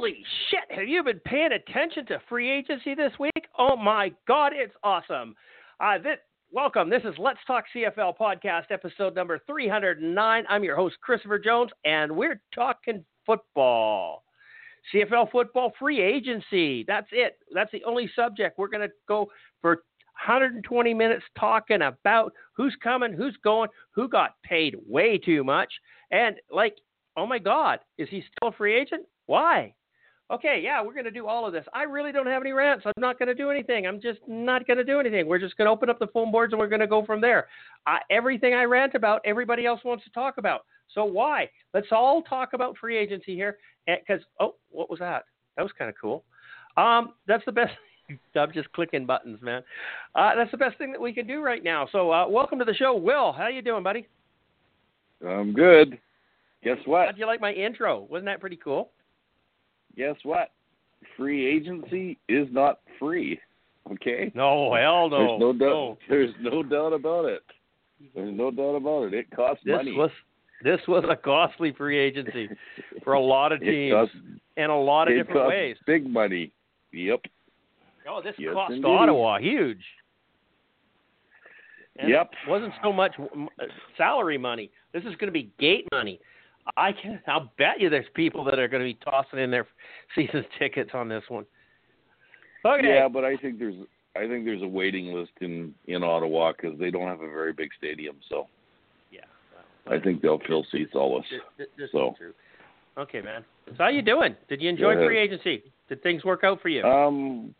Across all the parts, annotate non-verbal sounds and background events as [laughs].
Holy shit, have you been paying attention to free agency this week? Oh my god, it's awesome. Uh, this, welcome. This is Let's Talk CFL podcast, episode number 309. I'm your host, Christopher Jones, and we're talking football. CFL football free agency. That's it. That's the only subject. We're going to go for 120 minutes talking about who's coming, who's going, who got paid way too much, and like, oh my God, is he still a free agent? Why? Okay, yeah, we're going to do all of this. I really don't have any rants. I'm not going to do anything. I'm just not going to do anything. We're just going to open up the phone boards and we're going to go from there. Uh, everything I rant about, everybody else wants to talk about. So why? Let's all talk about free agency here. Because oh, what was that? That was kind of cool. Um, that's the best. [laughs] I'm just clicking buttons, man. Uh, that's the best thing that we can do right now. So uh, welcome to the show, Will. How you doing, buddy? I'm good. Guess what? How'd you like my intro? Wasn't that pretty cool? Guess what? Free agency is not free. Okay. No, hell no. There's no doubt. No. There's no doubt about it. There's no doubt about it. It costs This money. was this was a costly free agency for a lot of [laughs] teams costs- in a lot of different ways. Big money. Yep. Oh, this Yes, cost indeed. Ottawa huge. And Yep. It wasn't so much salary money. This is going to be gate money. I can. I'll bet you there's people that are going to be tossing in their season [laughs] tickets on this one. Okay. Yeah, but I think there's I think there's a waiting list in in Ottawa because they don't have a very big stadium. So Yeah. I think they'll fill seats always. This, this, this So. is true. Okay, man. So how you doing? Did you enjoy free agency? Did things work out for you? Um.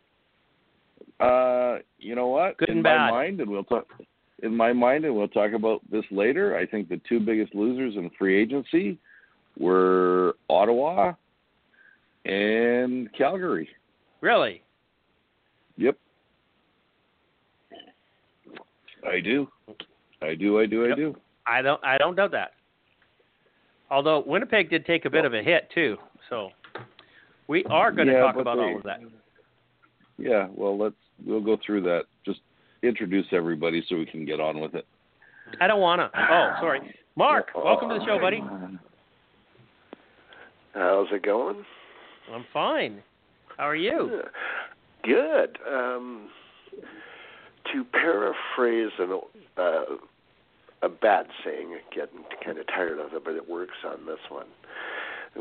Uh. You know what? Good in and my bad. mind, and we'll talk. In my mind, and we'll talk about this later. I think the two biggest losers in free agency were Ottawa and Calgary. really? Yep. I do. I do. I do. I do. I don't. I don't doubt that. Although Winnipeg did take a bit of a hit too, so we are going to Yeah, talk about they- all of that. Yeah. Well, let's. We'll go through that. Just introduce everybody so we can get on with it. I don't wanna. Oh, sorry, Mark. Welcome to the show, buddy. How's it going? I'm fine. How are you? Good. Um, to paraphrase an, uh, a bad saying, getting kind of tired of it, but it works on this one.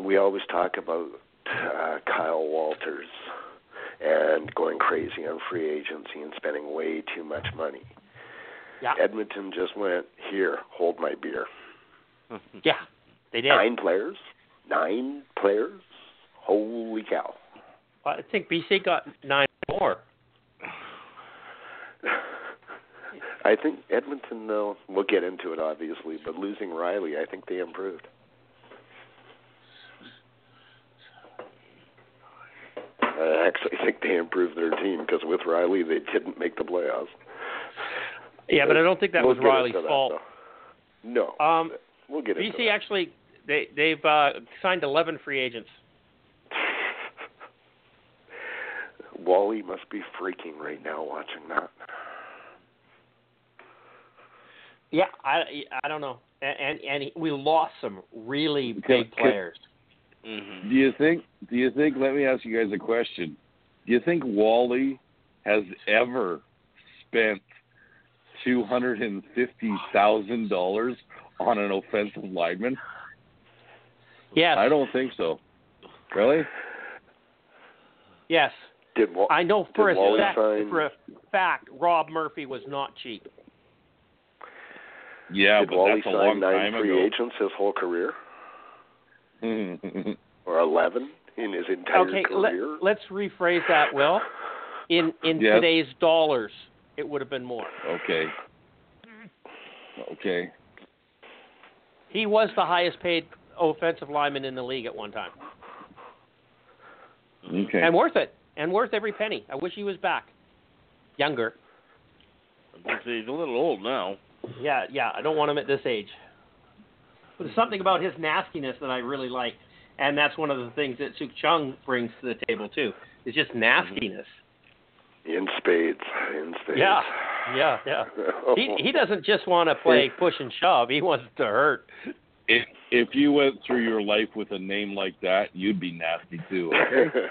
We always talk about uh, Kyle Walters and going crazy on free agency and spending way too much money. Yeah. Edmonton just went here, hold my beer. [laughs] Yeah, they did. Nine players, nine players. Holy cow! I think BC got nine more. [laughs] I think Edmonton, though, we'll get into it obviously, but losing Reilly, I think they improved. I actually think they improved their team because with Reilly, they didn't make the playoffs. Yeah, but I don't think that We'll was Reilly's that, fault. though. No, Um, we'll get into BC that. actually they they've uh, signed 11 free agents. [laughs] Wally must be freaking right now watching that. Yeah, I I don't know, and and, and he, we lost some really Can- big can- players. Do you think? Do you think? Let me ask you guys a question. Do you think Wally has ever spent two hundred and fifty thousand dollars on an offensive lineman? Yes, I don't think so. Really? yes, Did Wa- I know for a Did Wally fact, sign- for a fact Rob Murphy was not cheap. Yeah, did but Wally that's a sign long nine time free ago. agents his whole career, [laughs] or eleven in his entire Okay, let, career? let's rephrase that. Will in in Yes. today's dollars, it would have been more. okay. Okay. He was the highest paid offensive lineman in the league at one time. Okay. and worth it, and worth every penny. I wish he was back, younger. He's a little old now. Yeah, yeah. I don't want him at this age. But there's something about his nastiness that I really like, and that's one of the things that Sukh Chungh brings to the table too. It's just nastiness. In spades. In spades. Yeah, yeah, yeah. [laughs] He he doesn't just want to play push and shove. He wants to hurt. if if you went through your life with a name like that, you'd be nasty too. Okay. [laughs]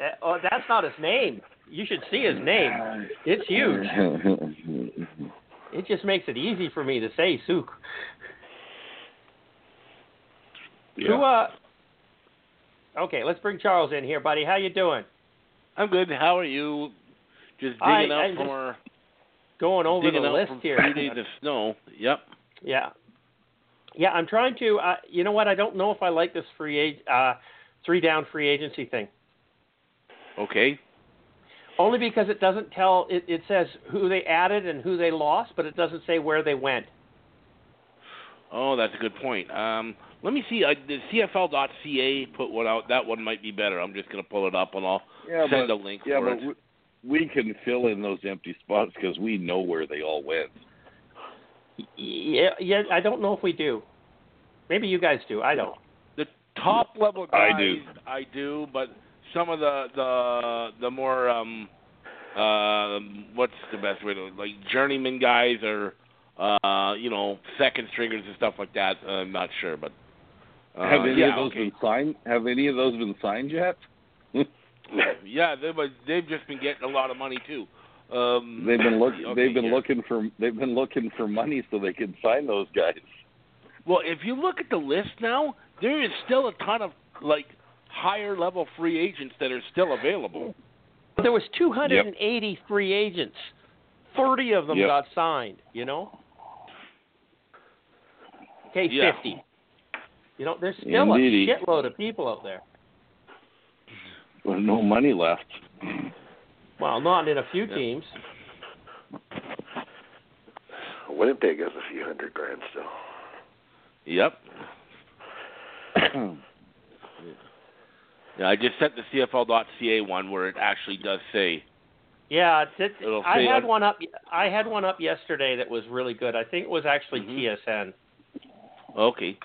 Uh, Oh, that's not his name. You should see his name. It's huge. [laughs] It just makes it easy for me to say Suk. Who uh Okay, let's bring Charles in here, buddy. How you doing? I'm good. How are you? Just I- digging out I'm from our Going over the list here. three days of snow. Yep. Yeah. Yeah, I'm trying to uh you know what? I don't know if I like this free age uh three down free agency thing. Okay. Only because it doesn't tell it, it says who they added and who they lost, but it doesn't say where they went. Oh, that's a good point. Um, let me see. Uh, the CFL.ca put one out. That one might be better. I'm just going to pull it up and I'll yeah, send but, a link yeah, for but it. we, we can fill in those empty spots because we know where they all went. Yeah, yeah, I don't know if we do. Maybe you guys do. I don't. The top level guys, I do. I do, but some of the the the more um um what's the best way to like journeyman guys or uh you know second stringers and stuff like that. I'm not sure, but uh, have any yeah, of those okay. been signed? Have any of those been signed yet? [laughs] Yeah, they but they've just been getting a lot of money too. Um, They've been look. okay, they've been yeah. looking for. They've been looking for money so they can sign those guys. Well, if you look at the list now, there is still a ton of like higher level free agents that are still available. There was 280 free agents. 30 of them Yep. got signed, you know? Okay, Yeah. 50. You know, there's still Indeedy. a shitload of people out there. There's no money left. Well, not in a few Yeah. teams. Winnipeg has a few hundred grand still. Yep. Yeah, I just sent the CFL.ca one where it actually does say. Yeah, it, It'll I had un- one up. I had one up yesterday that was really good. I think it was actually Mhm. TSN. Okay.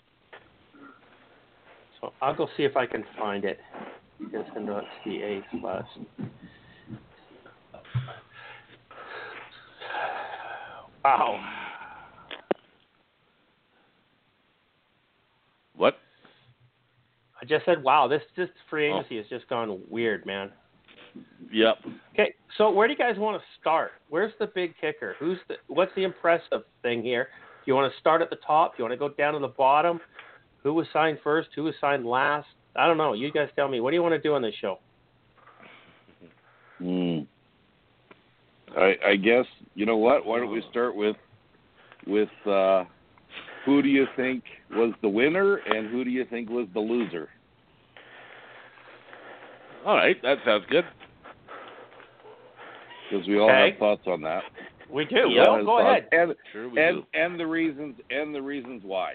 I'll go see if I can find it. TSN.ca plus. Wow. What? I just said, wow, this this free Oh. agency has just gone weird, man. Yep. Okay, so where do you guys want to start? Where's the big kicker? Who's the what's the impressive thing here? Do you want to start at the top? Do you want to go down to the bottom? Who was signed first? Who was signed last? I don't know. You guys tell me. What do you want to do on this show? Hmm. I, I guess you know what. Why don't we start with with uh, who do you think was the winner and who do you think was the loser? All right, that sounds good. Because we all Okay. have thoughts on that. We do. Yeah, Well, go thoughts. ahead. And Sure we and do. and the reasons and the reasons why.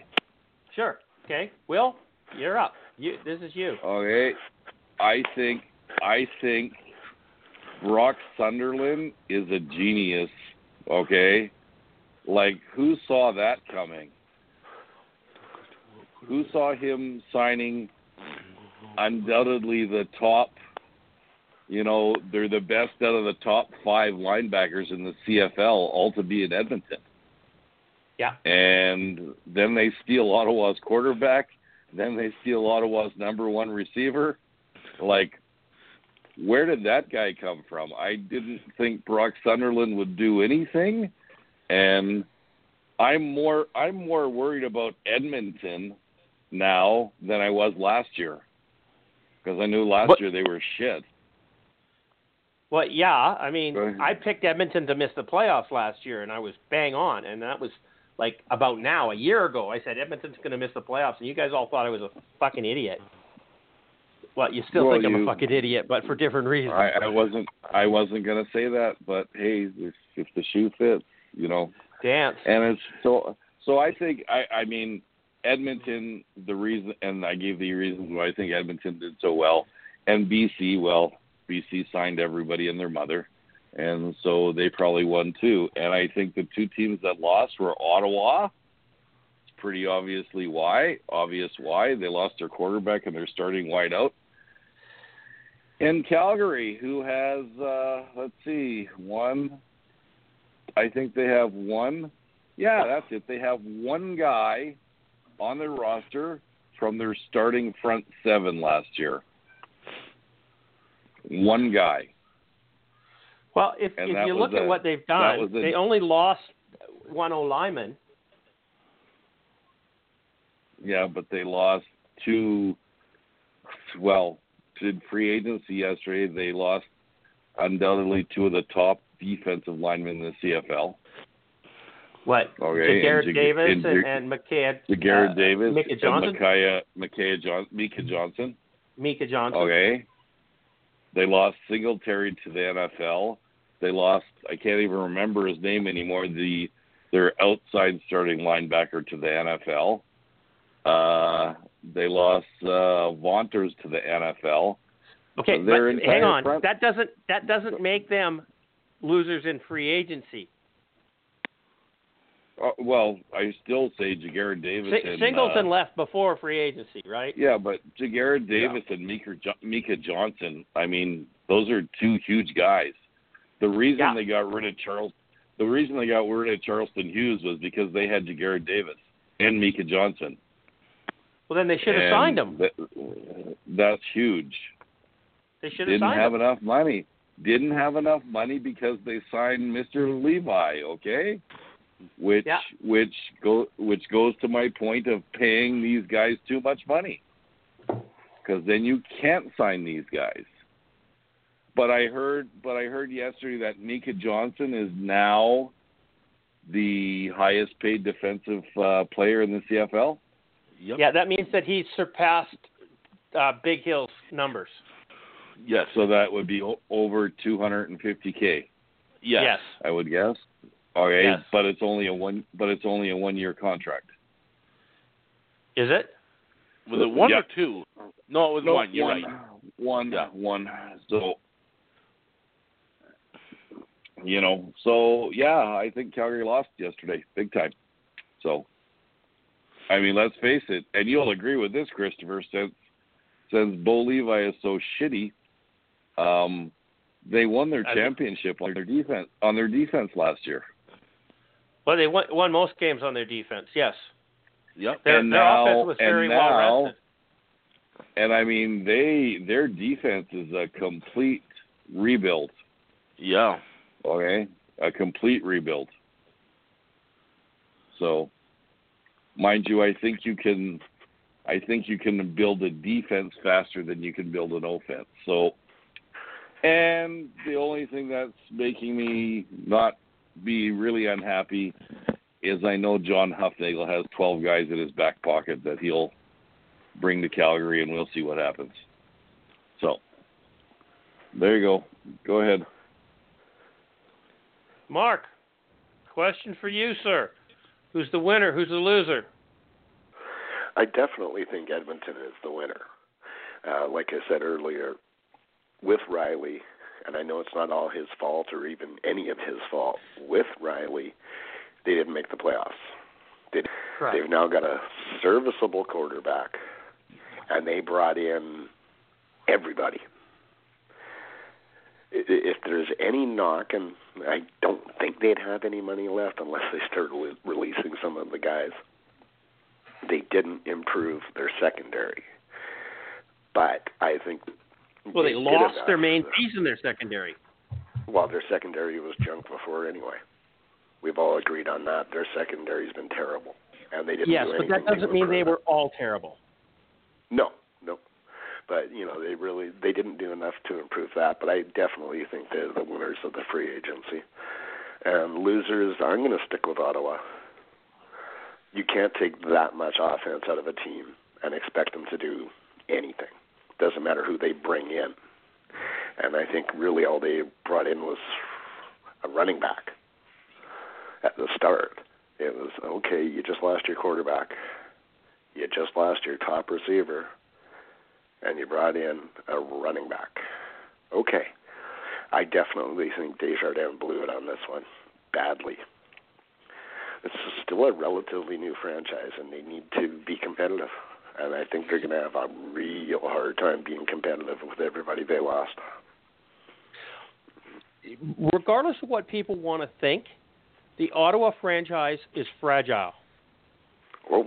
Sure. Okay. Will, you're up. You. This is you. Okay, I think I think Brock Sunderland is a genius. Okay, like who saw that coming? Who saw him signing undoubtedly the top? You know, they're the best out of the top five linebackers in the CFL, all to be in Edmonton. Yeah. And then they steal Ottawa's quarterback. Then they steal Ottawa's number one receiver. Like, where did that guy come from? I didn't think Brock Sunderland would do anything, and I'm more I'm more worried about Edmonton now than I was last year because I knew last What- year they were shit. Well, yeah. I mean, I picked Edmonton to miss the playoffs last year, and I was bang on. And that was like about now, a year ago. I said Edmonton's going to miss the playoffs, and you guys all thought I was a fucking idiot. Well, you still Well, think I'm a fucking idiot, but for different reasons. I, I wasn't I wasn't gonna say that, but hey, if, if the shoe fits, you know. Dance. And it's so so I think I I mean Edmonton the reason and I gave the reasons why I think Edmonton did so well and BC, well, BC signed everybody and their mother, and so they probably won too. And I think the two teams that lost were Ottawa. It's pretty obviously why. Obvious why they lost their quarterback and they're starting wide out. And Calgary, who has uh let's see, one. I think they have one. Yeah, that's it. They have one guy on their roster from their starting front seven last year. One guy. Well, if And if you look at a- what they've done, a- they only lost one O lineman. Yeah, but they lost two. Well, to free agency yesterday, they lost undoubtedly two of the top defensive linemen in the CFL. What? Okay, Garrett and Davis and and, and McCann. The Garrett uh, Davis Micah and Johnson. Micaiah, Micaiah John, Micah Johnson. Micah Johnson. Okay. They lost Singletary to the NFL. They lost I can't even remember his name anymore, the their outside starting linebacker to the NFL. Uh they lost uh Vaunters to the NFL. Okay, So but hang on. front- That doesn't that doesn't make them losers in free agency. Uh, well, I still say Ja'Gared Davis Singleton uh, left before free agency, right? Yeah, but Ja'Gared Davis and Mika, jo- Micah Johnson, I mean, those are two huge guys. The reason Yeah. they got rid of Charles, the reason they got rid of Charleston Hughes was because they had Ja'Gared Davis and Micah Johnson. Well, then they should have And signed him. that- that's huge. They should have Didn't signed have him. enough money. Didn't have enough money because they signed Mr. Levi. Okay, which Yeah. which go which goes to my point of paying these guys too much money. Because then you can't sign these guys. But I heard but I heard yesterday that Micah Johnson is now the highest paid defensive uh, player in the CFL. Yep. Yeah, that means that he's surpassed uh, Big Hill's numbers. Yes. So that would be o- over 250k. Yes. Yes. I would guess. Okay, Yes. but it's only a one but it's only a one year contract. Is it? Was it one Yeah. or two? No, it was one. You're right. One, Yeah. one. So you know, so yeah, I think Calgary lost yesterday, big time. So I mean, let's face it, and you'll agree with this, Christopher, since since Bo Levi is so shitty, um, they won their championship on their defense on their defense last year. Well, they won, won most games on their defense. Yes, Yep. their, And their now- offense was and now- well rested. And I mean, they their defense is a complete rebuild. Yeah. Okay, a complete rebuild. So, mind you, I think you can, I think you can build a defense faster than you can build an offense. So, and the only thing that's making me not be really unhappy is I know John Hufnagel has 12 guys in his back pocket that he'll bring to Calgary, and we'll see what happens. So, there you go. Go ahead. Mark, question for you, sir. Who's the winner? Who's the loser? I definitely think Edmonton is the winner. Uh, like I said earlier, with Reilly, and I know it's not all his fault or even any of his fault. With Reilly, they didn't make the playoffs. They, Correct. They've now got a serviceable quarterback, and they brought in everybody. If there's any knock, and I don't think they'd have any money left unless they start le- releasing some of the guys, they didn't improve their secondary. But I think Well, they lost their main piece in their secondary. Well, their secondary was junk before anyway. We've all agreed on that. Their secondary's been terrible, and they didn't Yes, do but that doesn't mean they were all terrible. No, no. But you know, they really they didn't do enough to improve that. But I definitely think they're the winners of the free agency. And losers, I'm going to stick with Ottawa. You can't take that much offense out of a team and expect them to do anything. Doesn't matter who they bring in. And I think really all they brought in was a running back at the start. It was okay. You just lost your quarterback. You just lost your top receiver. and you brought in a running back. Okay. I definitely think Desjardins blew it on this one badly. It's still a relatively new franchise, and they need to be competitive. And I think they're going to have a real hard time being competitive with everybody they lost. Regardless of what people want to think, the Ottawa franchise is fragile. Oh,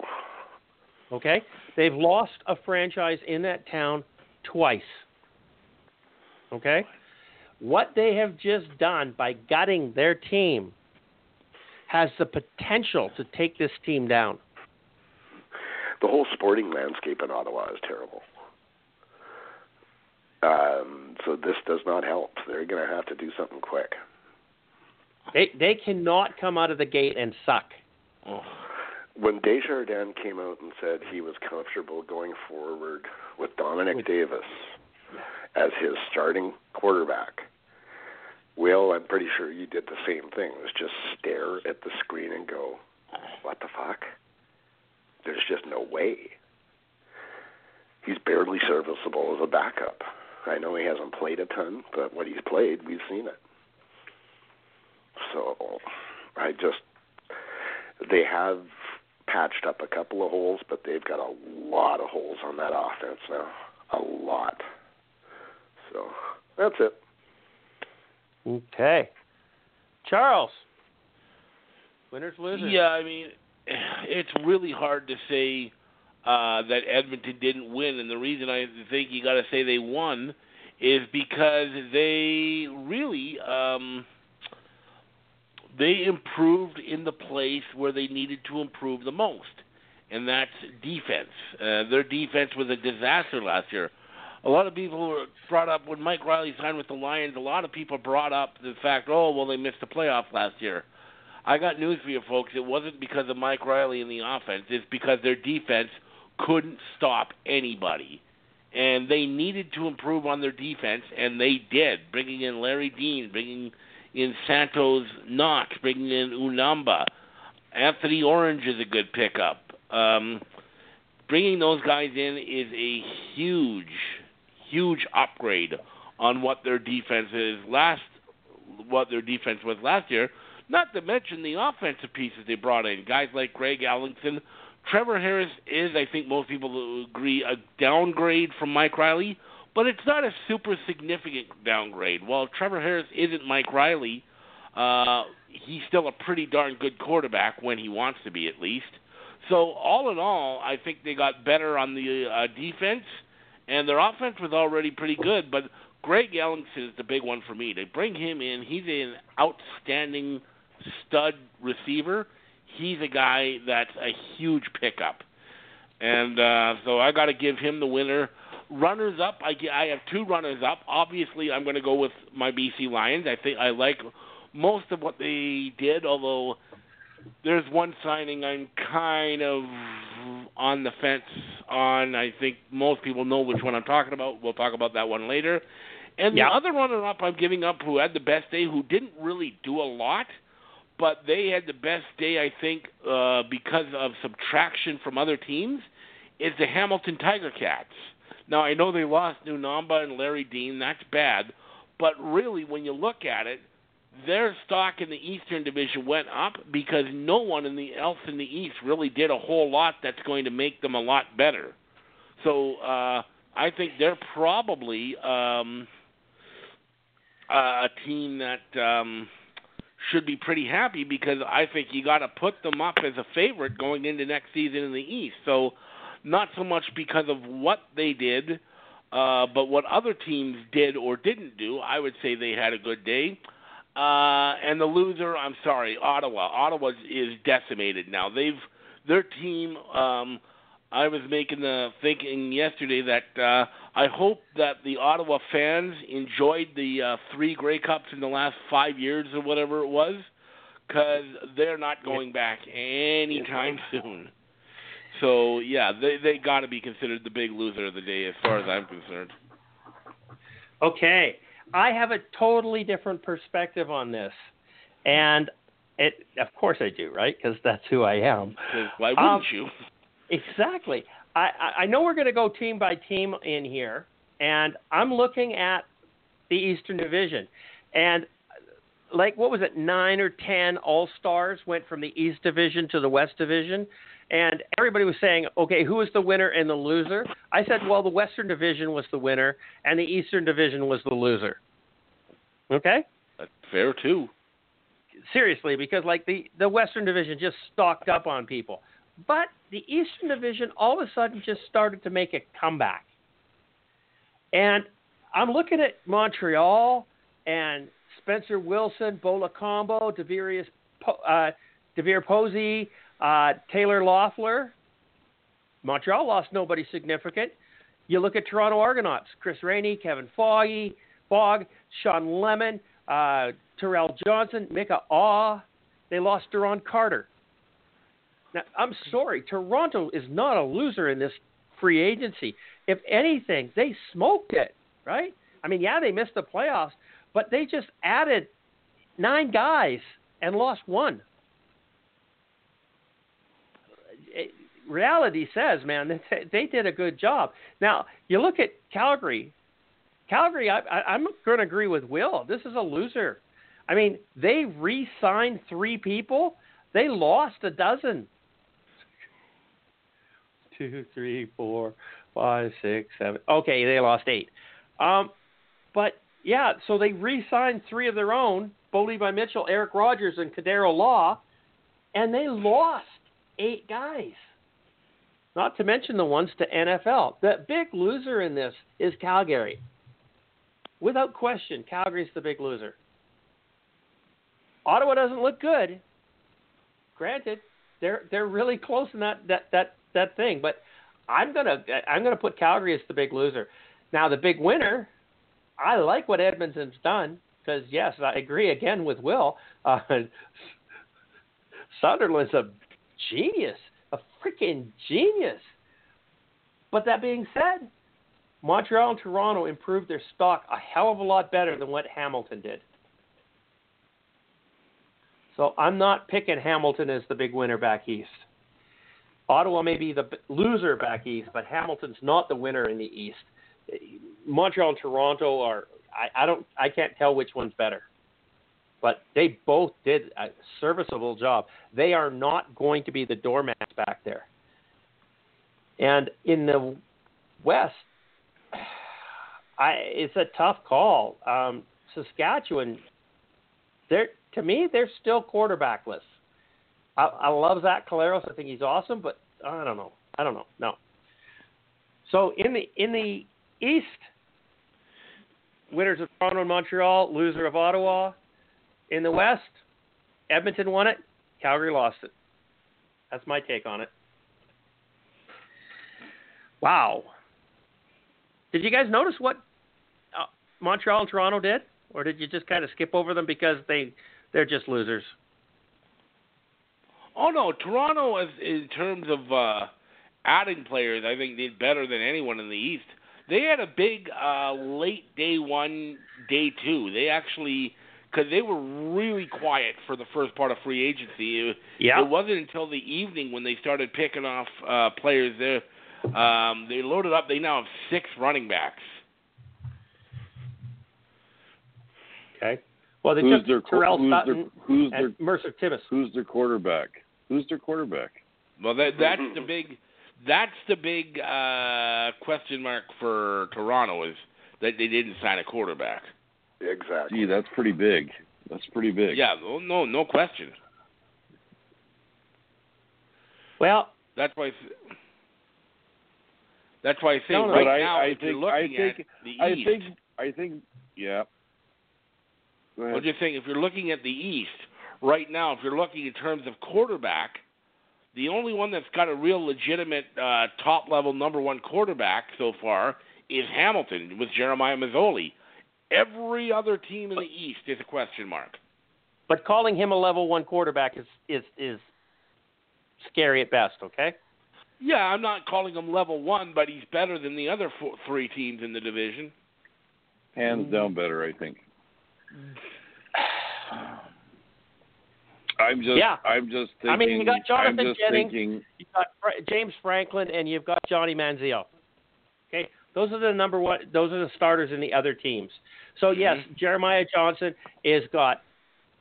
Okay? They've lost a franchise in that town twice. Okay? What they have just done by gutting their team has the potential to take this team down. The whole sporting landscape in Ottawa is terrible. Um, so this does not help. They're going to have to do something quick. They they cannot come out of the gate and suck. Oh. When Desjardins came out and said he was comfortable going forward with Dominic Davis as his starting quarterback, Will, I'm pretty sure you did the same thing. Was just stare at the screen and go, "What the fuck?" There's just no way. He's barely serviceable as a backup. I know he hasn't played a ton, but what he's played, we've seen it. So I just they have patched up a couple of holes, but they've got a lot of holes on that offense now. A lot. So that's it. Okay. Charles. Winners, losers. Yeah, I mean, it's really hard to say uh, that Edmonton didn't win, and the reason I think you got to say they won is because they really um, they improved in the place where they needed to improve the most, and that's defense. Uh, their defense was a disaster last year. A lot of people brought up when Mike Reilly signed with the Lions. A lot of people brought up the fact, oh, well, they missed the playoff last year. I got news for you folks. It wasn't because of Mike Reilly and the offense. It's because their defense couldn't stop anybody. And they needed to improve on their defense, and they did, bringing in Larry Dean, bringing in Santos Knox, bringing in Unamba. Anthony Orange is a good pickup. Um, bringing those guys in is a huge, huge upgrade on what their defense is last, what their defense was last year. Not to mention the offensive pieces they brought in, guys like Greg Ellingson. Trevor Harris is, I think most people agree, a downgrade from Mike Reilly, but it's not a super significant downgrade. While Trevor Harris isn't Mike Reilly, uh, he's still a pretty darn good quarterback when he wants to be, at least. So all in all, I think they got better on the uh, defense, and their offense was already pretty good. But Greg Ellingson is the big one for me. They bring him in; he's an outstanding stud receiver. He's a guy that's a huge pickup, and uh, so I got to give him the winner. Runners up, I, I have two runners up. Obviously, I'm going to go with my BC Lions. I think I like most of what they did, although there's one signing I'm kind of on the fence on. I think most people know which one I'm talking about. We'll talk about that one later. And Yeah. the other runner up I'm giving up who had the best day, who didn't really do a lot, but they had the best day, I think, uh, because of subtraction from other teams, is the Hamilton Tiger Cats. Now, I know they lost Nunamba and Larry Dean. That's bad. But really, when you look at it, their stock in the Eastern Division went up because no one in the else in the East really did a whole lot that's going to make them a lot better. So uh, I think they're probably um, a team that um, should be pretty happy because I think you got to put them up as a favorite going into next season in the East. So not so much because of what they did, uh, but what other teams did or didn't do. I would say they had a good day. Uh, and the loser, I'm sorry, Ottawa. Ottawa is decimated now. They've their team. Um, I was making the thinking yesterday that uh, I hope that the Ottawa fans enjoyed the uh, three Grey Cups in the last five years or whatever it was, because they're not going back anytime soon. So yeah, they they got to be considered the big loser of the day as far as I'm concerned. Okay, I have a totally different perspective on this, and it, of course, I do, right? Because that's who I am. why wouldn't Um, you? Exactly. I, I know we're going to go team by team in here, and I'm looking at the Eastern Division, and like what was it, nine or ten All Stars went from the East Division to the West Division, and everybody was saying, okay, who was the winner and the loser? I said, well, the Western Division was the winner, and the Eastern Division was the loser. Okay. That's fair too. Seriously, because like the the Western Division just stocked up on people, but the Eastern Division all of a sudden just started to make a comeback. And I'm looking at Montreal and Spencer Wilson, Bola Combo, Devirius, uh, Devier Posey, uh, Taylor Loffler. Montreal lost nobody significant. You look at Toronto Argonauts, Chris Rainey, Kevin Foggy, Fogg, Sean Lemon, uh, Terrell Johnson, Micah Awe. They lost Duron Carter. Now, I'm sorry, Toronto is not a loser in this free agency. If anything, they smoked it, right? I mean, yeah, they missed the playoffs, but they just added nine guys and lost one. reality says, man, [laughs] they, they did a good job. Now, you look at Calgary. Calgary, I, I, I'm going to agree with Will. This is a loser. I mean, they re signed three people, they lost a dozen. Two, three, four, five, six, seven. Okay, they lost eight. Um, but yeah, so they re-signed three of their own: Bo Levi Mitchell, Eric Rogers, and Cordarro Law, and they lost eight guys. Not to mention the ones to NFL. The big loser in this is Calgary. Without question, Calgary's the big loser. Ottawa doesn't look good. Granted, they're they're really close in that that that that thing, but I'm gonna I'm gonna put Calgary as the big loser. Now the big winner, I like what Edmonton's done because yes, I agree again with Will. Uh, [laughs] Sunderland's a genius a freaking genius. But that being said, Montreal and Toronto improved their stock a hell of a lot better than what Hamilton did. So I'm not picking Hamilton as the big winner back east. Ottawa may be the loser back east, but Hamilton's not the winner in the east. Montreal and Toronto are I, I don't I can't tell which one's better but they both did a serviceable job. They are not going to be the doormats back there. And in the West, [sighs] I, it's a tough call. Um, Saskatchewan, they're to me they're still quarterbackless. I, I love Zach Collaros. I think he's awesome, but I don't know. I don't know. No. So in the in the East, winners of Toronto and Montreal, loser of Ottawa. In the West, Edmonton won it, Calgary lost it. That's my take on it. Wow. Did you guys notice what uh, Montreal and Toronto did, or did you just kind of skip over them because they they're just losers? Oh no, Toronto, as in terms of uh, adding players, I think did better than anyone in the East. They had a big uh, late day one, day two. They actually because they were really quiet for the first part of free agency. It, yeah. it wasn't until the evening when they started picking off uh, players there. Um, they loaded up. They now have six running backs. Okay. Well, they who's took their, Terrell who's Sutton their, who's their, and Mercer Timmons. Who's their quarterback? Who's their quarterback? Well, that that's the big that's the big uh, question mark for Toronto is that they didn't sign a quarterback. Exactly. Gee, that's pretty big. That's pretty big. Yeah, no, no, no question. Well, that's why. That's why I say no, no, right but now, I, I if think, you're looking I think, at the I East, think, I think, yeah. Go ahead. I'm just saying, if you're looking at the East right now, if you're looking in terms of quarterback, the only one that's got a real legitimate uh, top level number one quarterback so far is Hamilton with Jeremiah Masoli. Every other team in the East is a question mark. But calling him a level one quarterback is is is scary at best. Okay. Yeah, I'm not calling him level one, but he's better than the other four, three teams in the division. Hands down, better, I think. [sighs] [sighs] [sighs] I'm just. Yeah. I'm just thinking. I mean, you got Jonathan Jennings. thinking. You've got James Franklin and you've got Johnny Manziel. Okay, those are the number one. Those are the starters in the other teams. So mm-hmm. yes, Jeremiah Johnson has got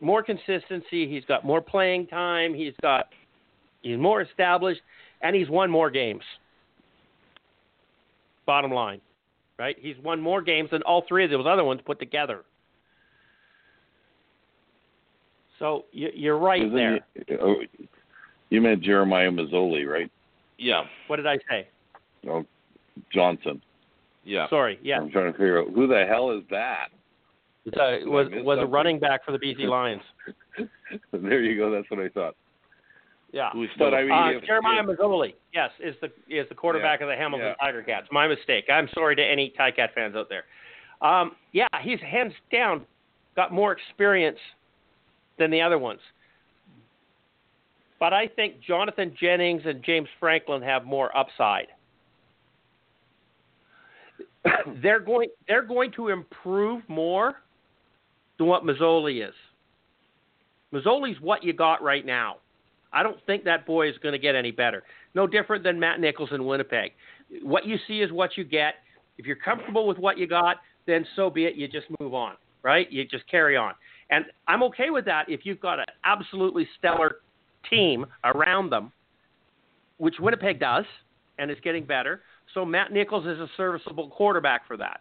more consistency. He's got more playing time. He's got he's more established, and he's won more games. Bottom line, right? He's won more games than all three of those other ones put together. So you, you're right Isn't there. he- oh, you meant Jeremiah Masoli, right? Yeah. What did I say? Oh, Johnson. Yeah. Sorry. Yeah. I'm trying to figure out who the hell is that. So it was I was a running back for the BC Lions. [laughs] there you go. That's what I thought. Yeah. Who's still But I mean, Uh, if, Jeremiah if- Masoli, yes, is the is the quarterback of the Hamilton yeah. Tiger Cats. My mistake. I'm sorry to any Ticat fans out there. Um, yeah, he's hands down got more experience than the other ones. But I think Jonathan Jennings and James Franklin have more upside. [coughs] they're going they're going to improve more than what Masoli is. Masoli's what you got right now. I don't think that boy is going to get any better. No different than Matt Nichols in Winnipeg. What you see is what you get. If you're comfortable with what you got, then so be it. You just move on, right? You just carry on. And I'm okay with that if you've got an absolutely stellar team around them, which Winnipeg does, and is getting better. So Matt Nichols is a serviceable quarterback for that.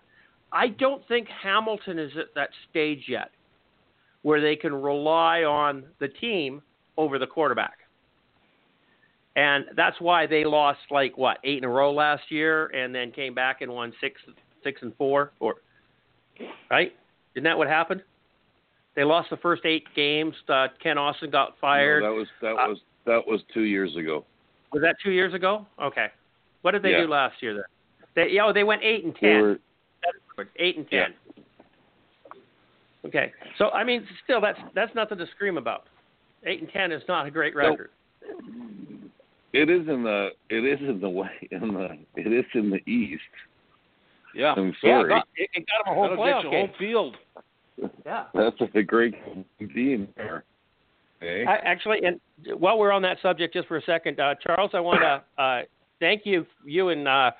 I don't think Hamilton is at that stage yet where they can rely on the team over the quarterback. And that's why they lost like what eight in a row last year, and then came back and won six, six and four, or right? Isn't that what happened? They lost the first eight games. Uh, Kent Austin got fired. No, that was that Uh, was that was two years ago. Was that two years ago? Okay. What did they Yeah. do last year then? They, oh, they went eight and They ten. were Eight and ten. Yeah. Okay. So I mean, still, that's that's nothing to scream about. Eight and ten is not a great Nope. record. It is in the it is in the way in the it is in the east. Yeah. I'm Yeah, sorry. it got, it, it got them a whole That'll get playoff you game. home field. Yeah. [laughs] That's a great team there. Okay. I, actually, and while we're on that subject, just for a second, uh, Charles, I want to [coughs] uh, thank you, you and uh,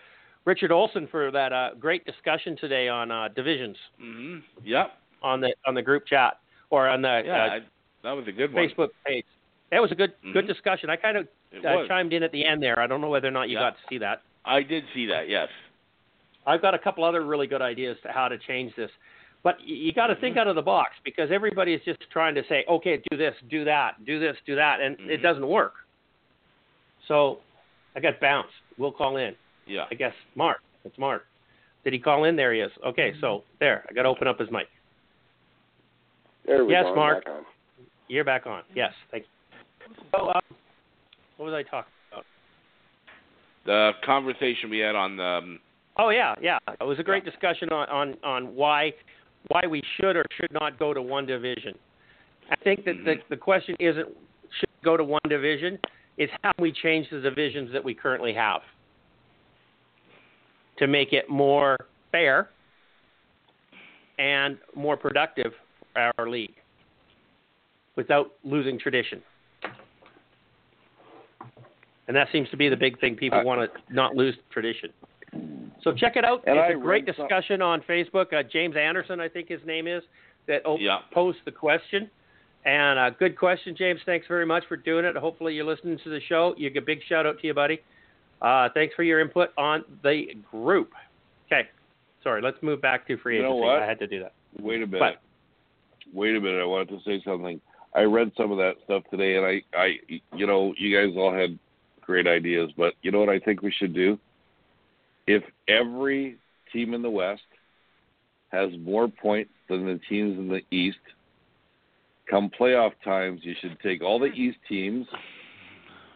Richard Olson for that uh, great discussion today on uh, divisions hmm Yep. on the on the group chat or on the Yeah. uh, I, that was a good one. Facebook page. That was a good good Mhm. discussion. I kind of uh, chimed in at the end there. I don't know whether or not you Yeah. got to see that. I did see that. Yes. I've got a couple other really good ideas to how to change this. But you got to think out of the box because everybody is just trying to say, okay, do this, do that, do this, do that, and it Mhm. doesn't work. So I got bounced. We'll call in. Yeah. I guess Mark. It's Mark. Did he call in? There he is. Okay, so there. I got to open up his mic. There we Yes, go. I'm Mark. back on. You're back on. Yes, thank you. So, um, what was I talking about? The conversation we had on the. Um, Oh yeah, yeah. It was a great discussion on, on, on why why we should or should not go to one division. I think that the, the question isn't should we go to one division, it's how we change the divisions that we currently have to make it more fair and more productive for our league without losing tradition. And that seems to be the big thing. People uh, I- want to not lose tradition. So check it out. And it's I a great read some- discussion on Facebook. Uh, James Anderson, I think his name is, that op- Yeah. posed the question. And uh, good question, James. Thanks very much for doing it. Hopefully you're listening to the show. You get a big shout out to you, buddy. Uh, thanks for your input on the group. Okay. Sorry, let's move back to free You know agency. what? I had to do that. Wait a minute. But- Wait a minute. I wanted to say something. I read some of that stuff today, and I, I, you know, you guys all had great ideas, but you know what I think we should do? If every team in the West has more points than the teams in the East, come playoff times, you should take all the East teams,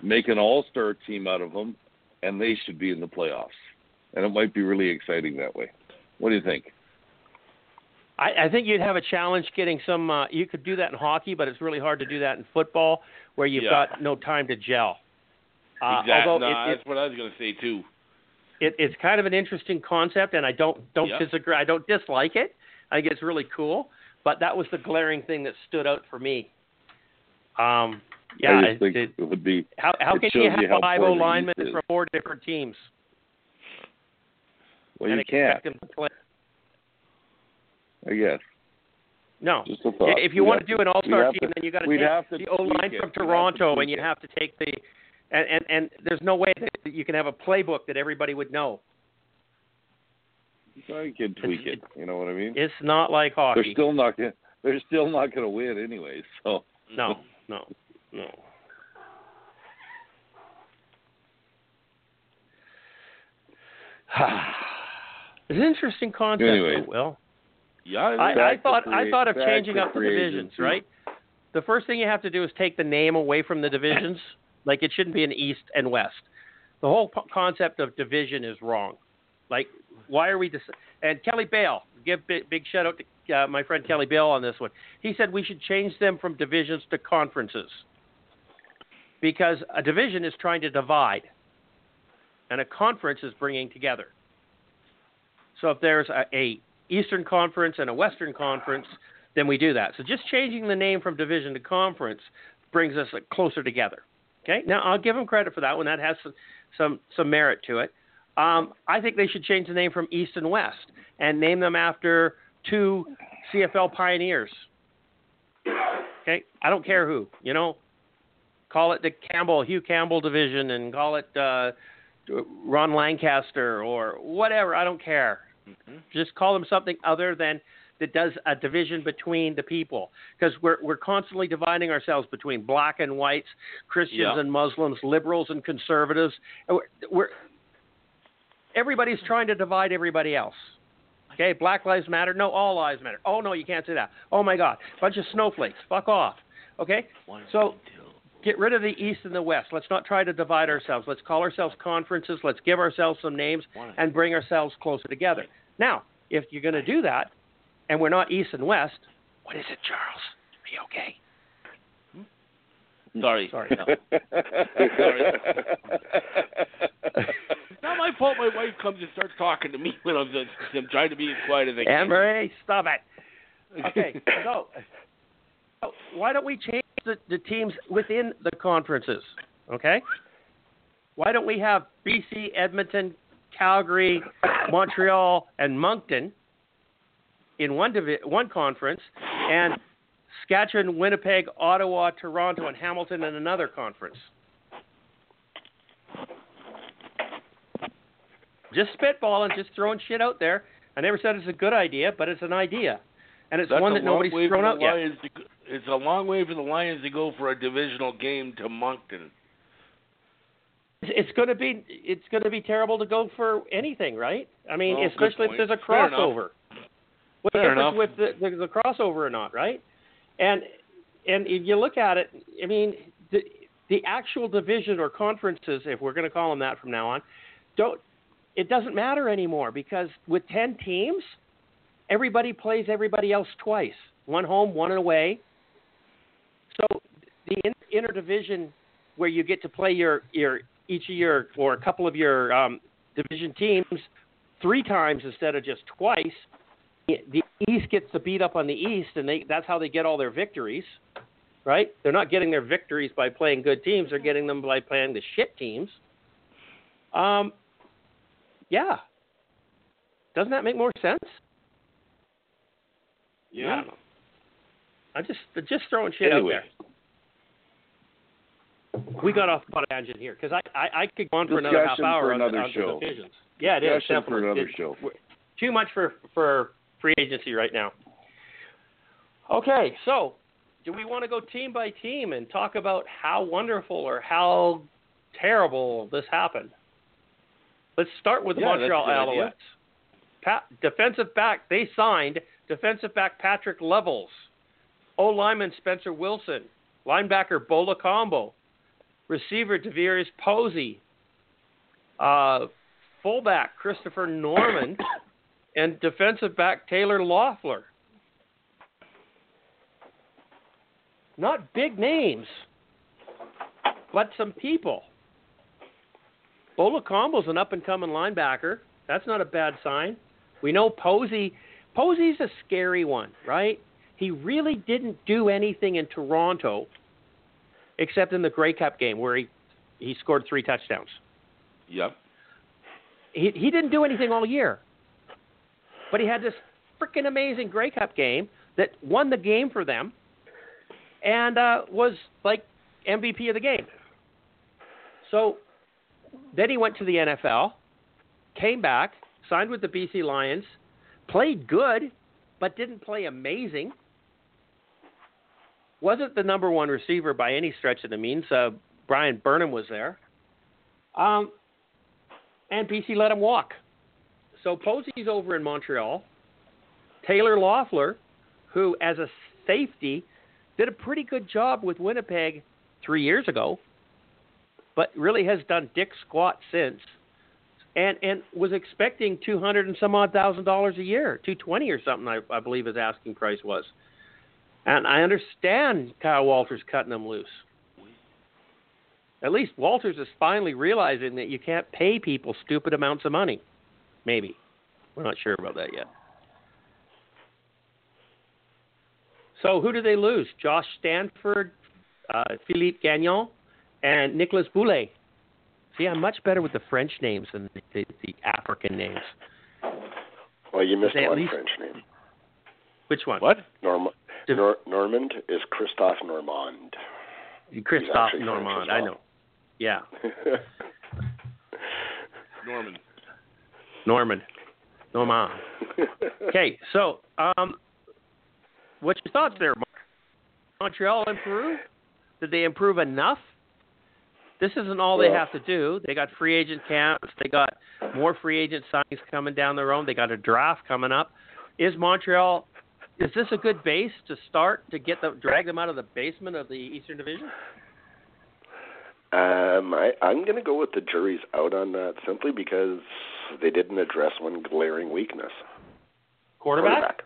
make an all-star team out of them, and they should be in the playoffs. And it might be really exciting that way. What do you think? I, I think you'd have a challenge getting some. Uh, you could do that in hockey, but it's really hard to do that in football, where you've Yeah. got no time to gel. Uh, exactly. Although no, it, it, that's what I was going to say too. It, it's kind of an interesting concept, and I don't don't Yeah. disagree. I don't dislike it. I think it's really cool. But that was the glaring thing that stood out for me. Um, yeah, I just think it, it would be. how how can you have you how five poor linemen from four different teams? Well, and you can't. expect them to play? I guess. No. Just a thought. If you We'd want to do an all-star team, to- then you got to take the O line from We'd to Toronto, and you have to take the, and, and and there's no way that you can have a playbook that everybody would know. So you can tweak It's- it. You know what I mean? It's not like hockey. They're still not gonna. They're still not gonna win anyway. So no, [laughs] no, no. [sighs] it's an interesting concept, Anyways. though, Will. Yeah, I, I thought free- I thought of changing up the divisions, agency. right? The first thing you have to do is take the name away from the divisions. Like it shouldn't be an East and West. The whole po- concept of division is wrong. Like, why are we? Dis- and Kelly Bale, give big, big shout out to uh, my friend Kelly Bale on this one. He said we should change them from divisions to conferences because a division is trying to divide, and a conference is bringing together. So if there's a, a Eastern Conference and a Western Conference, then we do that. So just changing the name from division to conference brings us closer together. Okay. Now I'll give them credit for that one. That has some some, some merit to it. Um, I think they should change the name from East and West and name them after two CFL pioneers. Okay. I don't care who. You know, call it the Campbell Hugh Campbell division and call it uh, Ron Lancaster or whatever. I don't care. Mhm. Just call them something other than that does a division between the people because we're we're constantly dividing ourselves between black and whites, Christians Yeah. and Muslims, liberals and conservatives. We're, we're everybody's trying to divide everybody else. Okay, Black Lives Matter. No, all lives matter. Oh no, you can't say that. Oh my God, bunch of snowflakes. Fuck off. Okay, so get rid of the East and the West. Let's not try to divide ourselves. Let's call ourselves conferences. Let's give ourselves some names and bring ourselves closer together. Now, if you're going to do that, and we're not East and West, what is it, Charles? Are you okay? Hmm? Sorry. Sorry. No. It's [laughs] not my fault. My wife comes and starts talking to me when I'm, just, I'm trying to be as quiet as I can. Anne stop it. Okay, [laughs] so, so why don't we change the, the teams within the conferences? Okay? Why don't we have BC, Edmonton, Calgary, Montreal, and Moncton in one divi- one conference, and Saskatchewan, Winnipeg, Ottawa, Toronto, and Hamilton in another conference? Just spitballing, just throwing shit out there. I never said it's a good idea, but it's an idea, and it's That's one that nobody's thrown out yet. To It's a long way for the Lions to go for a divisional game to Moncton. It's going to be it's going to be terrible to go for anything, right? I mean, Well, especially if there's a crossover. What Fair difference enough. with the, the the crossover or not, right? And and if you look at it, I mean, the the actual division or conferences, if we're going to call them that from now on, don't it doesn't matter anymore because with ten teams, everybody plays everybody else twice, one home, one away. So the in, interdivision where you get to play your your each of your or a couple of your um, division teams three times instead of just twice. The East gets to beat up on the East, and they that's how they get all their victories, right? They're not getting their victories by playing good teams; they're getting them by playing the shit teams. Um, yeah. Doesn't that make more sense? I don't know. I'm just just throwing shit Anyway. out there. We got off on a tangent here because I, I I could go on for another half hour for on, another on the show. divisions. Yeah, it is Discussion for definitely. another It- show. Too much for for free agency right now. Okay, so do we want to go team by team and talk about how wonderful or how terrible this happened? Let's start with Yeah, Montreal. Alouettes. Pat, defensive back, they signed defensive back Patrick Levels, O lineman Spencer Wilson, linebacker Bo Lokombo, receiver Devier Posey, uh, fullback Christopher Norman, and defensive back Taylor Loffler. Not big names, but some people. Bo Lokombo's an up and coming linebacker. That's not a bad sign. We know Posey. Posey's a scary one, right? He really didn't do anything in Toronto except in the Grey Cup game where he he scored three touchdowns. Yep. He he didn't do anything all year, but he had this freaking amazing Grey Cup game that won the game for them, and uh, was like MVP of the game. So then he went to the NFL, came back, signed with the BC Lions, played good, but didn't play amazing. Wasn't the number one receiver by any stretch of the means. Uh, Bryan Burnham was there. Um, and BC let him walk. So Posey's over in Montreal. Taylor Loffler, who as a safety did a pretty good job with Winnipeg three years ago, but really has done dick squat since, and and was expecting two hundred and some odd thousand dollars a year, two twenty or something, I, I believe his asking price was. And I understand Kyle Walters cutting them loose. At least Walters is finally realizing that you can't pay people stupid amounts of money. Maybe. We're not sure about that yet. So who do they lose? Josh Stanford, uh, Philippe Gagnon, and Nicolas Boulay. See, I'm much better with the French names than the, the, the African names. Well, you missed one least- French name. Which one? What? Norm- Did- Nor- Normand is Christophe Normand. Christophe Normand. as I know. Yeah, [laughs] Norman. Norman. Normand. [laughs] Okay, so um, what's your thoughts there, Mark? Montreal improve? Did they improve enough? This isn't all they have to do. They got free agent camps. They got more free agent signings coming down the road. They got a draft coming up. Is Montreal? Is this a good base to start to get them, drag them out of the basement of the Eastern Division? Um, I, I'm going to go with the jury's out on that simply because they didn't address one glaring weakness. Quarterback.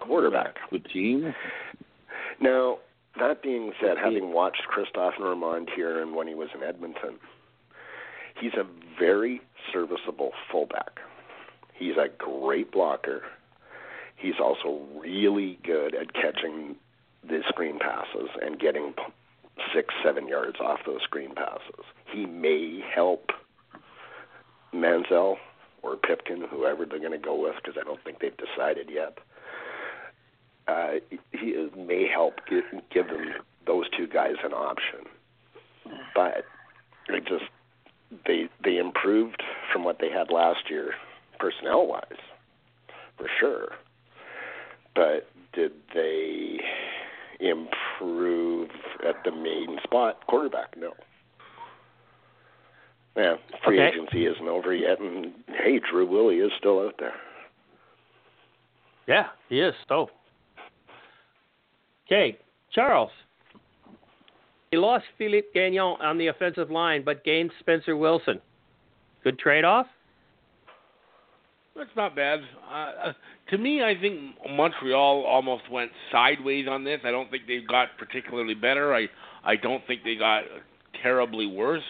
Quarterback. The team. Now, that being said, having watched Christophe Normand here and when he was in Edmonton, he's a very serviceable fullback. He's a great blocker. He's also really good at catching the screen passes and getting six, seven yards off those screen passes. He may help Manziel or Pipkin, whoever they're going to go with, because I don't think they've decided yet. Uh, he may help give, give them those two guys an option, but it just they they improved from what they had last year, personnel wise, for sure. But did they improve at the main spot, quarterback? No. Yeah, free Okay. agency isn't over yet, and hey, Drew Willy is still out there. Yeah, he is. So, okay, Charles. He lost Philippe Gagnon on the offensive line, but gained Spencer Wilson. Good trade-off. That's not bad. Uh, uh, to me, I think Montreal almost went sideways on this. I don't think they got particularly better. I I don't think they got terribly worse.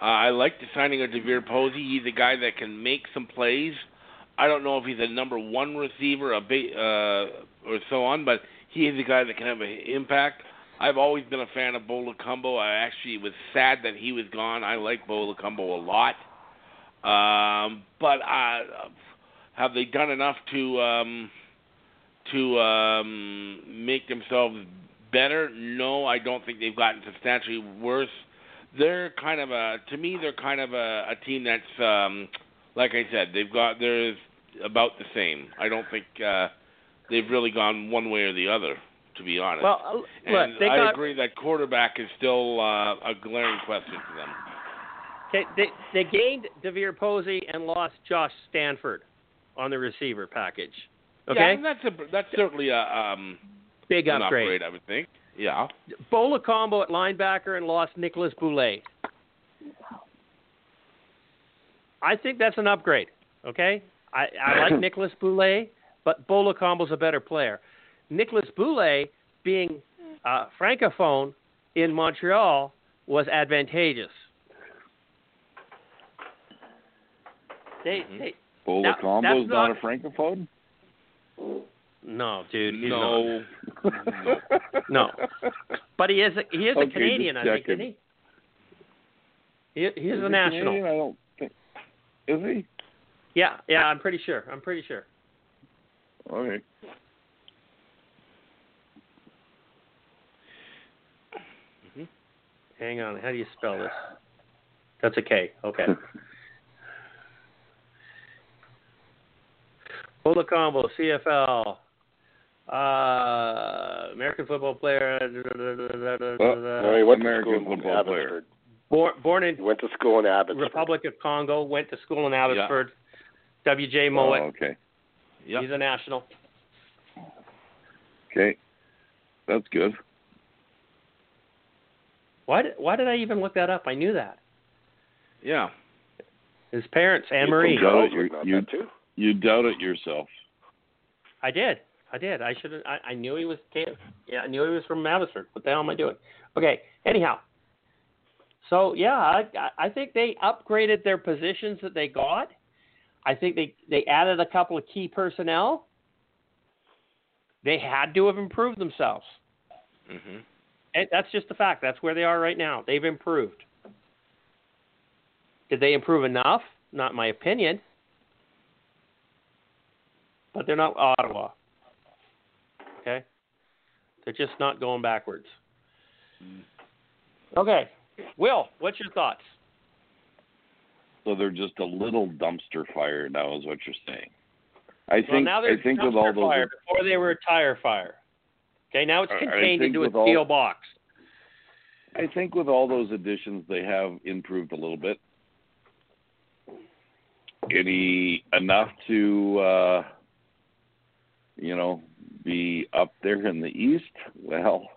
Uh, I like the signing of Devier Posey. He's a guy that can make some plays. I don't know if he's a number one receiver, a ba- uh, or so on, but he is a guy that can have an impact. I've always been a fan of Bo Lokombo. I actually was sad that he was gone. I like Bo Lokombo a lot. Um, but uh, have they done enough to um, to um, make themselves better? No, I don't think they've gotten substantially worse. They're kind of a to me they're kind of a, a team that's um, like I said they've got they're about the same. I don't think uh, they've really gone one way or the other. To be honest, Well, uh, look, and they I got agree that quarterback is still uh, a glaring question for them. okay, they they gained Devier Posey and lost Josh Stanford on the receiver package. Okay, Yeah, and that's a that's certainly a um, big upgrade. upgrade, I would think. Yeah. Bo Lokombo at linebacker and lost Nicholas Boulay. I think that's an upgrade. Okay, I, I like [clears throat] Nicholas Boulay, but Bo Lokombo's a better player. Nicholas Boulay being uh, francophone in Montreal was advantageous. They, Mhm. they Bola Now, Combo's not, not- a francophone. No, dude. No, [laughs] no. But he is a, he is a Canadian, I think, isn't he? he he's Is a national. Canadian? I don't think. Is he? Yeah, yeah, I'm pretty sure. I'm pretty sure. Okay. Mm-hmm. Hang on. How do you spell this? That's a K. Okay. [laughs] Ola Combo, CFL, uh, American football player. No, he went to American school in football player. Abbotsford. born, born in He went to school in Abbotsford. Republic of Congo, went to school in Abbotsford. W.J. Mouat. Oh, okay. Yep. He's a national. Okay. That's good. Why did Why did I even look that up? I knew that. yeah. His parents, Anne Marie. from Got it. You- you- You doubt it yourself. I did. I did. I should. I, I knew he was. Yeah, I knew he was from Abbotsford. What the hell am I doing? Okay. Anyhow. So yeah, I I- think they upgraded their positions that they got. I think they they added a couple of key personnel. They had to have improved themselves. Mhm. And that's just the fact. That's where they are right now. They've improved. Did they improve enough? Not my opinion. But they're not Ottawa. Okay? They're just not going backwards. Okay. Will, what's your thoughts? So they're just a little dumpster fire now, is what you're saying. I well, think now they're I think with dumpster all those fire. Before they were a tire fire. Okay, now it's I- I contained into a with all- steel box. I think with all those additions, they have improved a little bit. Any enough to, uh, you know, be up there in the east? Well,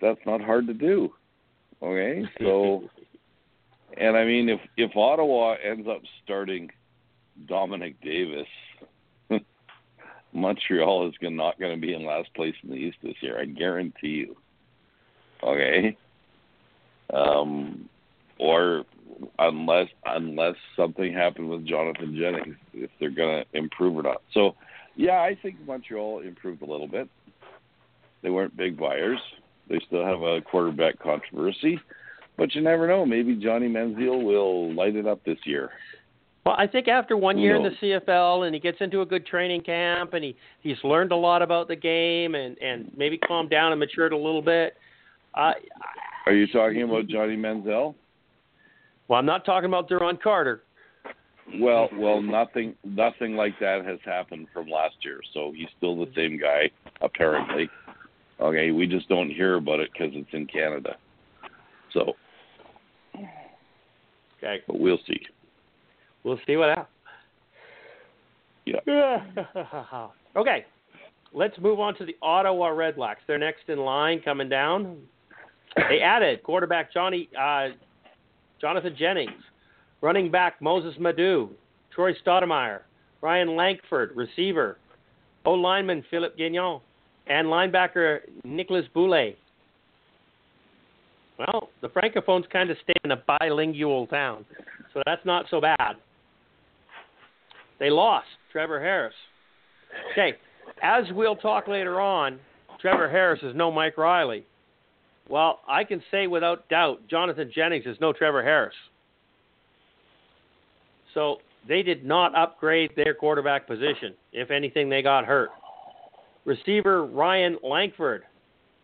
that's not hard to do. Okay, [laughs] so, and I mean, if if Ottawa ends up starting Dominique Davis, [laughs] Montreal is gonna, not going to be in last place in the East this year. I guarantee you. Okay um, or unless unless something happened with Jonathan Jennings, if they're going to improve or not. So, yeah, I think Montreal improved a little bit. They weren't big buyers. They still have a quarterback controversy, but you never know. Maybe Johnny Manziel will light it up this year. Well, I think after one year in the CFL and he gets into a good training camp and he he's learned a lot about the game and and maybe calmed down and matured a little bit. Uh, Are you talking about Johnny Manziel? well, I'm not talking about Duron Carter. Well, [laughs] well, nothing, nothing like that has happened from last year. So he's still the same guy, apparently. Okay, we just don't hear about it because it's in Canada. So, Okay, but we'll see. we'll see what happens. Yeah. [laughs] okay, let's move on to the Ottawa Red Blacks. They're next in line coming down. They added quarterback Johnny uh, Jonathan Jennings, running back Mossis Madu, Troy Stoudemire, Ryan Lankford, receiver, O lineman Philip Gagnon, and linebacker Nicholas Boulay. Well, the Francophones kind of stay in a bilingual town, so that's not so bad. They lost Trevor Harris. Okay, as we'll talk later on, Trevor Harris is no Mike Reilly. Well, I can say without doubt, Jonathan Jennings is no Trevor Harris. So they did not upgrade their quarterback position. If anything, they got hurt. Receiver Ryan Lankford,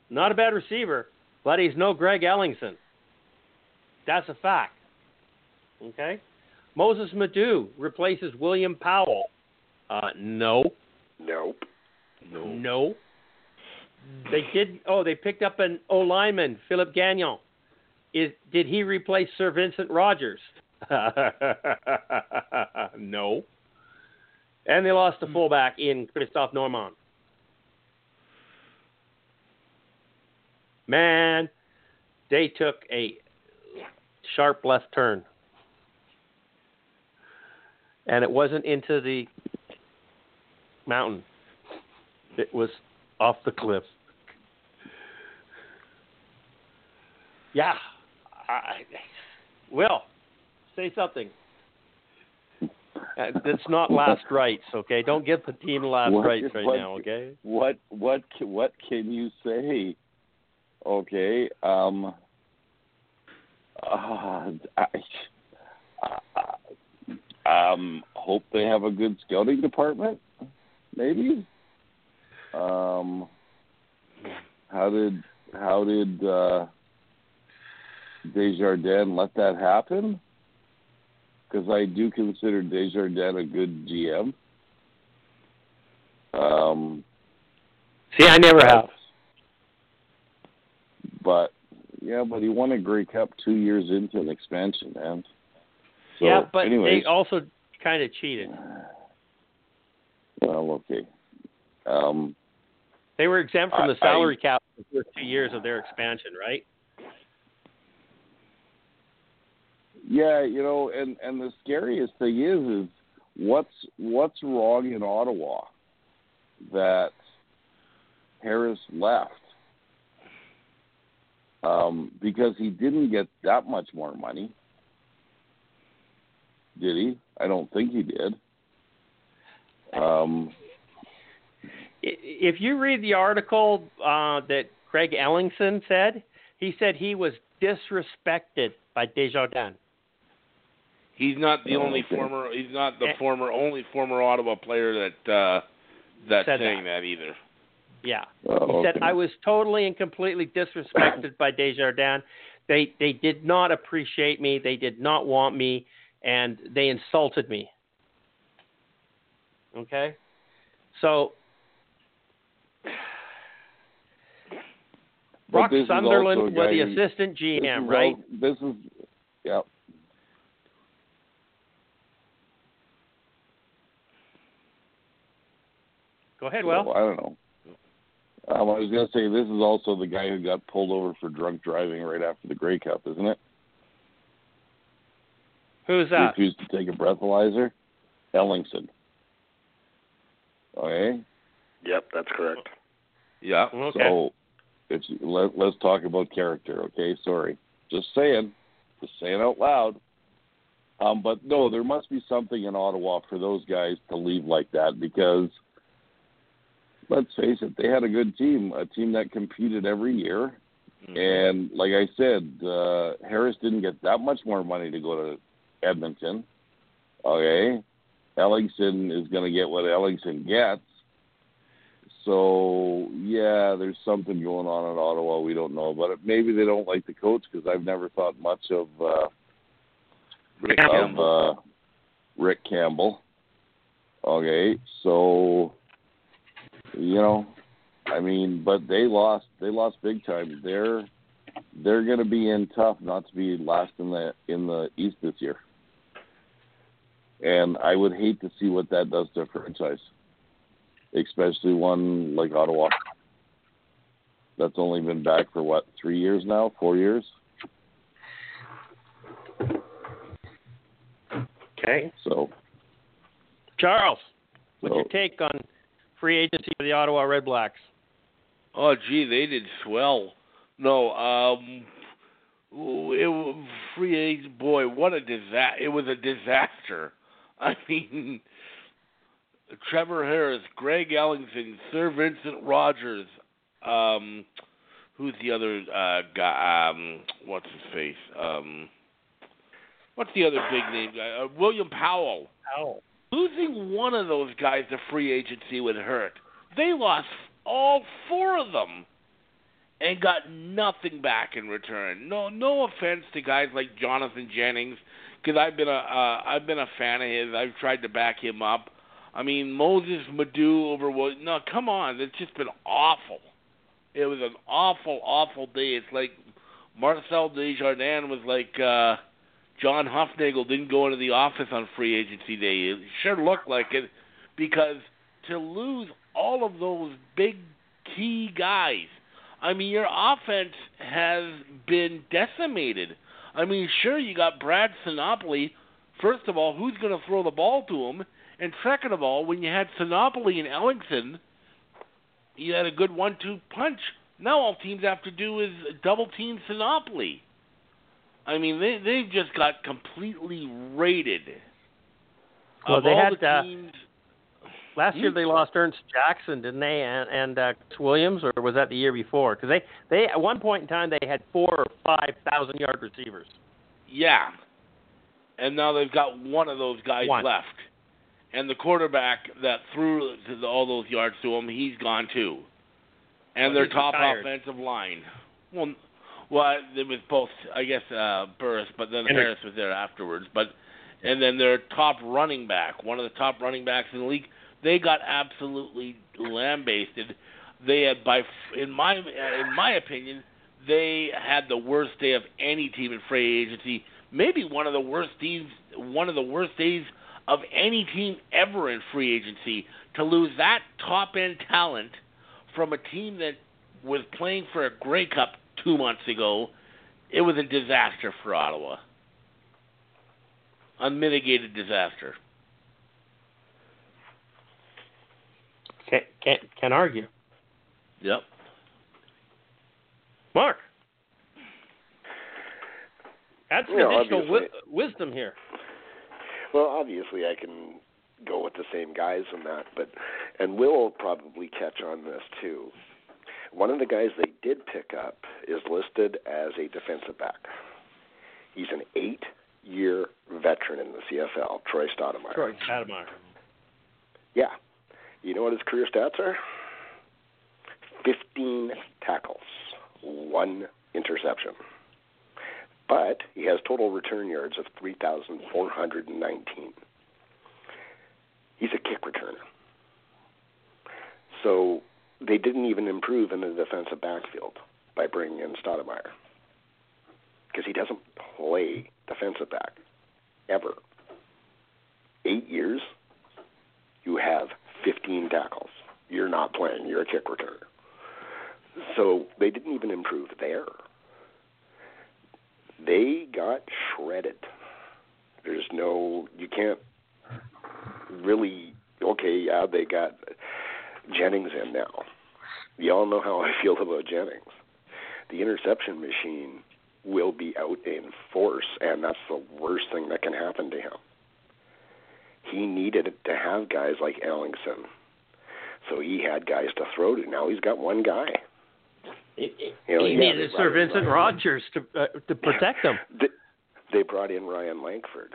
not a bad receiver, but he's no Greg Ellingson. That's a fact. Okay? Mossis Madu replaces William Powell. Uh, no. Nope. No. No. They did. Oh, they picked up an O lineman, Philip Gagnon. Is did he replace Sir Vincent Rogers? [laughs] no. And they lost a hmm. fullback in Christophe Normand. Man, they took a sharp left turn. And it wasn't into the mountain. It was off the cliff. Yeah. I, Will, say something. Uh, That's not last rights, okay? Don't get the team last What- rights right what- now, okay? what what what can you say? Okay, um, uh, I, uh, um, hope they have a good scouting department. Maybe. Um, how did how did uh, Desjardins let that happen? Because I do consider Desjardins a good GM. Um, See, I never have. But yeah, but he won a Grey Cup two years into an expansion, man. So, yeah, but anyways, they also kind of cheated. well, okay. Um, They were exempt from I- the salary cap for the first two years of their expansion, right? Yeah, you know, and and the scariest thing is, is what's what's wrong in Ottawa that Harris left um, because he didn't get that much more money, did he? I don't think he did. Um, If you read the article uh, that Greg Ellingson said, he said he was disrespected by Desjardins. He's not the Oh, only okay. former. He's not the Eh. former only former Ottawa player that uh, that's Said saying that. either. Yeah. oh, He said okay. I was totally and completely disrespected by Desjardins. They they did not appreciate me. They did not want me, and they insulted me. Okay, so But Brock Sunderland was the assistant GM, is right? all- this is, yeah. Go ahead, Well, Will. I don't know. Um, I was gonna say this is also the guy who got pulled over for drunk driving right after the Grey Cup, isn't it? Who's that? Refused to take a breathalyzer. Ellingson. Okay. Yep, that's correct. Yeah. Okay. So, it's let, let's talk about character. Okay. Sorry. Just saying. Just saying out loud. Um, but no, there must be something in Ottawa for those guys to leave like that because let's face it, they had a good team, a team that competed every year. Mhm. And like I said, uh, Harris didn't get that much more money to go to Edmonton. Okay. Ellingson is going to get what Ellingson gets. So, yeah, there's something going on in Ottawa we don't know about it. Maybe they don't like the coach because I've never thought much of uh, Rick of Campbell. uh, Rick Campbell. Okay, so you know, I mean, but they lost. They lost big time. They're they're going to be in tough not to be last in the in the East this year. And I would hate to see what that does to a franchise, especially one like Ottawa. That's only been back for what three years now, four years. Okay. So, Charles, what's so your take on free agency for the Ottawa Red Blacks? Oh, gee, they did swell. No, um, it was free agent. Boy, what a disaster! It was a disaster. [laughs] I mean, Trevor Harris, Greg Ellingson, Sir Vincent Rogers. Um, who's the other uh, guy? Um, what's his face? Um, what's the other big name guy? Uh, William Powell. Oh. Losing one of those guys to free agency would hurt. They lost all four of them and got nothing back in return. No, no offense to guys like Jonathan Jennings, because I've been a uh, I've been a fan of his. I've tried to back him up. I mean Mossis Madu over what? No, come on, it's just been awful. It was an awful, awful day. It's like Marcel Desjardins was like uh, John Hufnagel didn't go into the office on free agency day. It sure looked like it because to lose all of those big key guys. I mean, your offense has been decimated. I mean, sure, you got Brad Sinopoli. First of all, who's going to throw the ball to him? And second of all, when you had Sinopoli and Ellingson, you had a good one-two punch. Now all teams have to do is double team Sinopoli. I mean, they they've just got completely raided. Well, of they had, the uh, Last year Hmm? they lost Ernest Jackson, didn't they? And, and uh, Chris Williams, or was that the year before? Because they, they at one point in time they had four or five thousand yard receivers. yeah, and now they've got one of those guys One. left, and the quarterback that threw all those yards to him, he's gone too, and Well, their top retired. offensive line. Well, well, it was both, I guess, uh, Burris, but then Henry. Harris was there afterwards. But and then their top running back, one of the top running backs in the league, they got absolutely lambasted. They had, by in my in my opinion, they had the worst day of any team in free agency. Maybe one of the worst teams, one of the worst days of any team ever in free agency. To lose that top end talent from a team that was playing for a Grey Cup two months ago, it was a disaster for Ottawa. Unmitigated disaster. Can't can't, can't argue. Yep. Mark, add some Yeah, additional wi- wisdom here. Well, obviously, I can go with the same guys in that, but and we'll probably catch on this too. One of the guys they did pick up is listed as a defensive back. He's an eight-year veteran in the CFL, Troy Stoudemire. Troy Stoudemire. Yeah. You know what his career stats are? 15 tackles, one interception. But he has total return yards of 3,419. He's a kick returner. So they didn't even improve in the defensive backfield by bringing in Stoudemire because he doesn't play defensive back ever. Eight years, you have 15 tackles. You're not playing. You're a kick returner. So they didn't even improve there. They got shredded. There's no, you can't really, okay, yeah, they got Jennings in now. Y'all know how I feel about Jennings. The interception machine will be out in force, and that's the worst thing that can happen to him. He needed to have guys like Ellingson. So he had guys to throw to. Now he's got one guy. He, You know, he he needed Sir Ryan Vincent. Rogers to uh, to protect him. They, they brought in Ryan Lankford.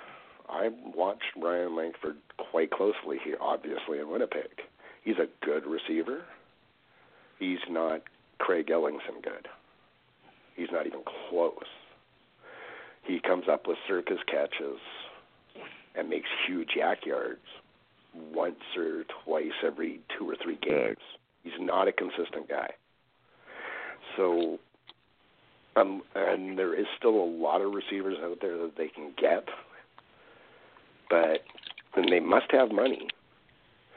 I watched Ryan Lankford quite closely here, obviously in Winnipeg. He's a good receiver. He's not Greg Ellingson good. He's not even close. He comes up with circus catches and makes huge yak yards once or twice every two or three games. He's not a consistent guy. So um, and there is still a lot of receivers out there that they can get, but then they must have money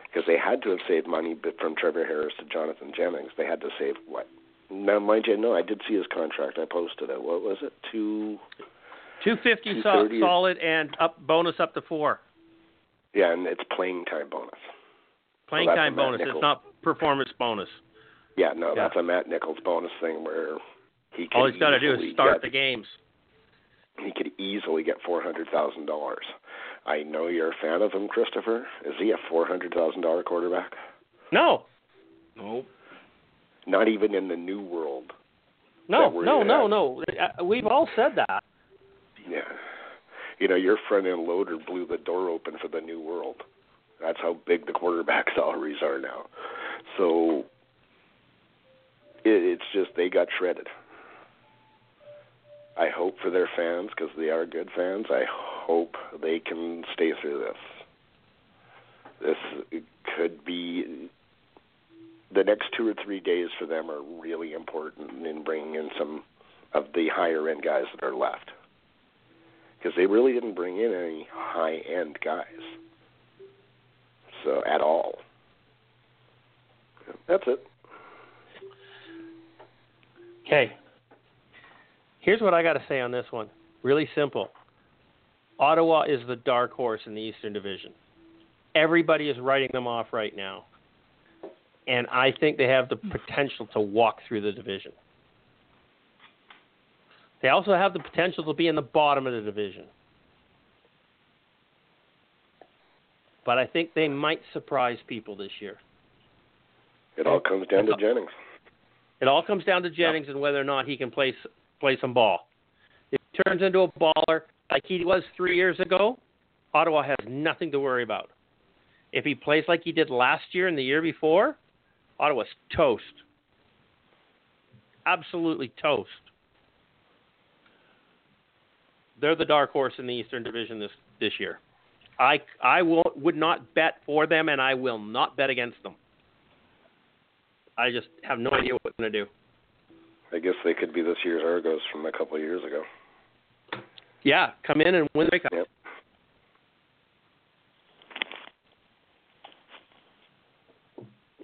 because they had to have saved money. But from Trevor Harris to Jonathan Jennings, they had to save what? Now, mind you, no, I did see his contract. I posted it. What was it? Two. Two fifty so, solid and up bonus up to four. Yeah, and it's playing time bonus. Playing that's time bonus. It's not performance bonus. Yeah, no, Yeah. that's a Matt Nichols bonus thing where he. All he's got to do is start get- the games. he could easily get four hundred thousand dollars. I know you're a fan of him, Christopher. Is he a four hundred thousand dollar quarterback? No, Nope. Not even in the new world. no, no, no, at. no. We've all said that. Yeah. You know, your front end loader blew the door open for the new world. That's how big the quarterback [laughs] salaries are now. So it, it's just they got shredded. I hope for their fans because they are good fans. I hope they can stay through this. This could be the next two or three days for them are really important in bringing in some of the higher end guys that are left because they really didn't bring in any high end guys. So at all. That's it. Okay. Here's what I got to say on this one. Really simple. Ottawa is the dark horse in the Eastern Division. Everybody is writing them off right now. And I think they have the hmm. potential to walk through the division. They also have the potential to be in the bottom of the division. but I think they might surprise people this year. It all comes down to Jennings. It all comes down to Jennings and whether or not he can play play some ball. If he turns into a baller like he was three years ago, Ottawa has nothing to worry about. If he plays like he did last year and the year before, Ottawa's toast. Absolutely toast. They're the dark horse in the Eastern Division this this year. I I will would not bet for them, and I will not bet against them. I just have no idea what they're going to do. I guess they could be this year's Argos from a couple of years ago. Yeah, come in and win the Cup. Yep.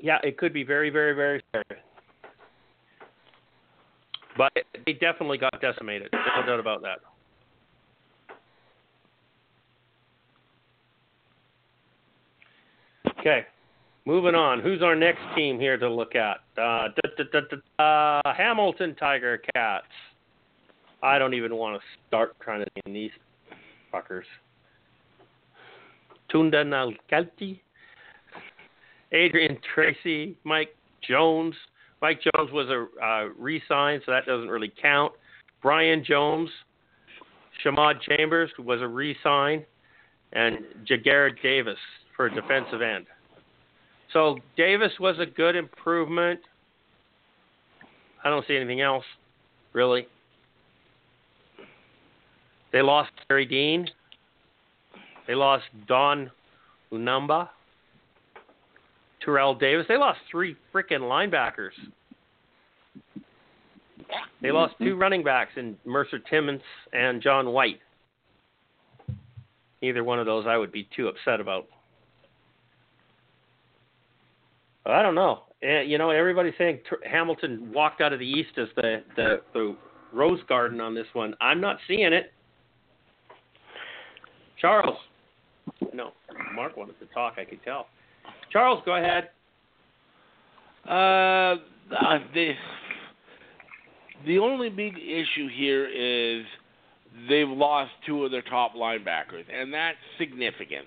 Yeah, it could be very, very, very scary. But they definitely got decimated. No doubt about that. Okay, moving on. Who's our next team here to look at? Uh, da, da, da, Hamilton Tiger Cats. I don't even want to start trying to name these fuckers. Tunda Nalkalti, Adrian Tracy, Mike Jones. Mike Jones was a uh, re-sign, so that doesn't really count. Brian Jones, Shamad Chambers was a re-sign, and Ja'Gared Davis for a defensive end. So Davis was a good improvement. I don't see anything else, really. They lost Terry Dean. They lost Don Unamba. Terrell Davis. They lost three freaking linebackers. They lost two running backs in Mercer Timmons and John White. Neither one of those I would be too upset about. I don't know. Eh, You know, everybody's saying Hamilton walked out of the East as the, the the rose garden on this one. I'm not seeing it. Charles, no, Mark wanted to talk. I could tell. Charles, go ahead. Uh, uh, the the only big issue here is they've lost two of their top linebackers, and that's significant.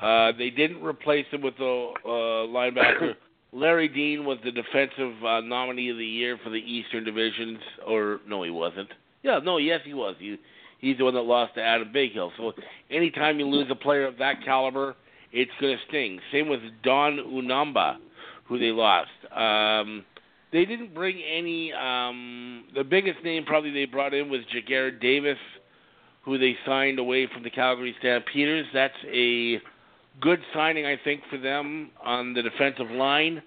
Uh, they didn't replace him with a uh, linebacker. [coughs] Larry Dean was the defensive uh, nominee of the year for the Eastern Divisions, or no, he wasn't. Yeah, no, yes, he was. He he's the one that lost to Adam Bighill. So anytime you lose a player of that caliber, it's going to sting. Same with Don Unamba, who they lost. Um, they didn't bring any. Um, the biggest name probably they brought in was Ja'Gared Davis, who they signed away from the Calgary Stampeders. That's a good signing, I think, for them on the defensive line.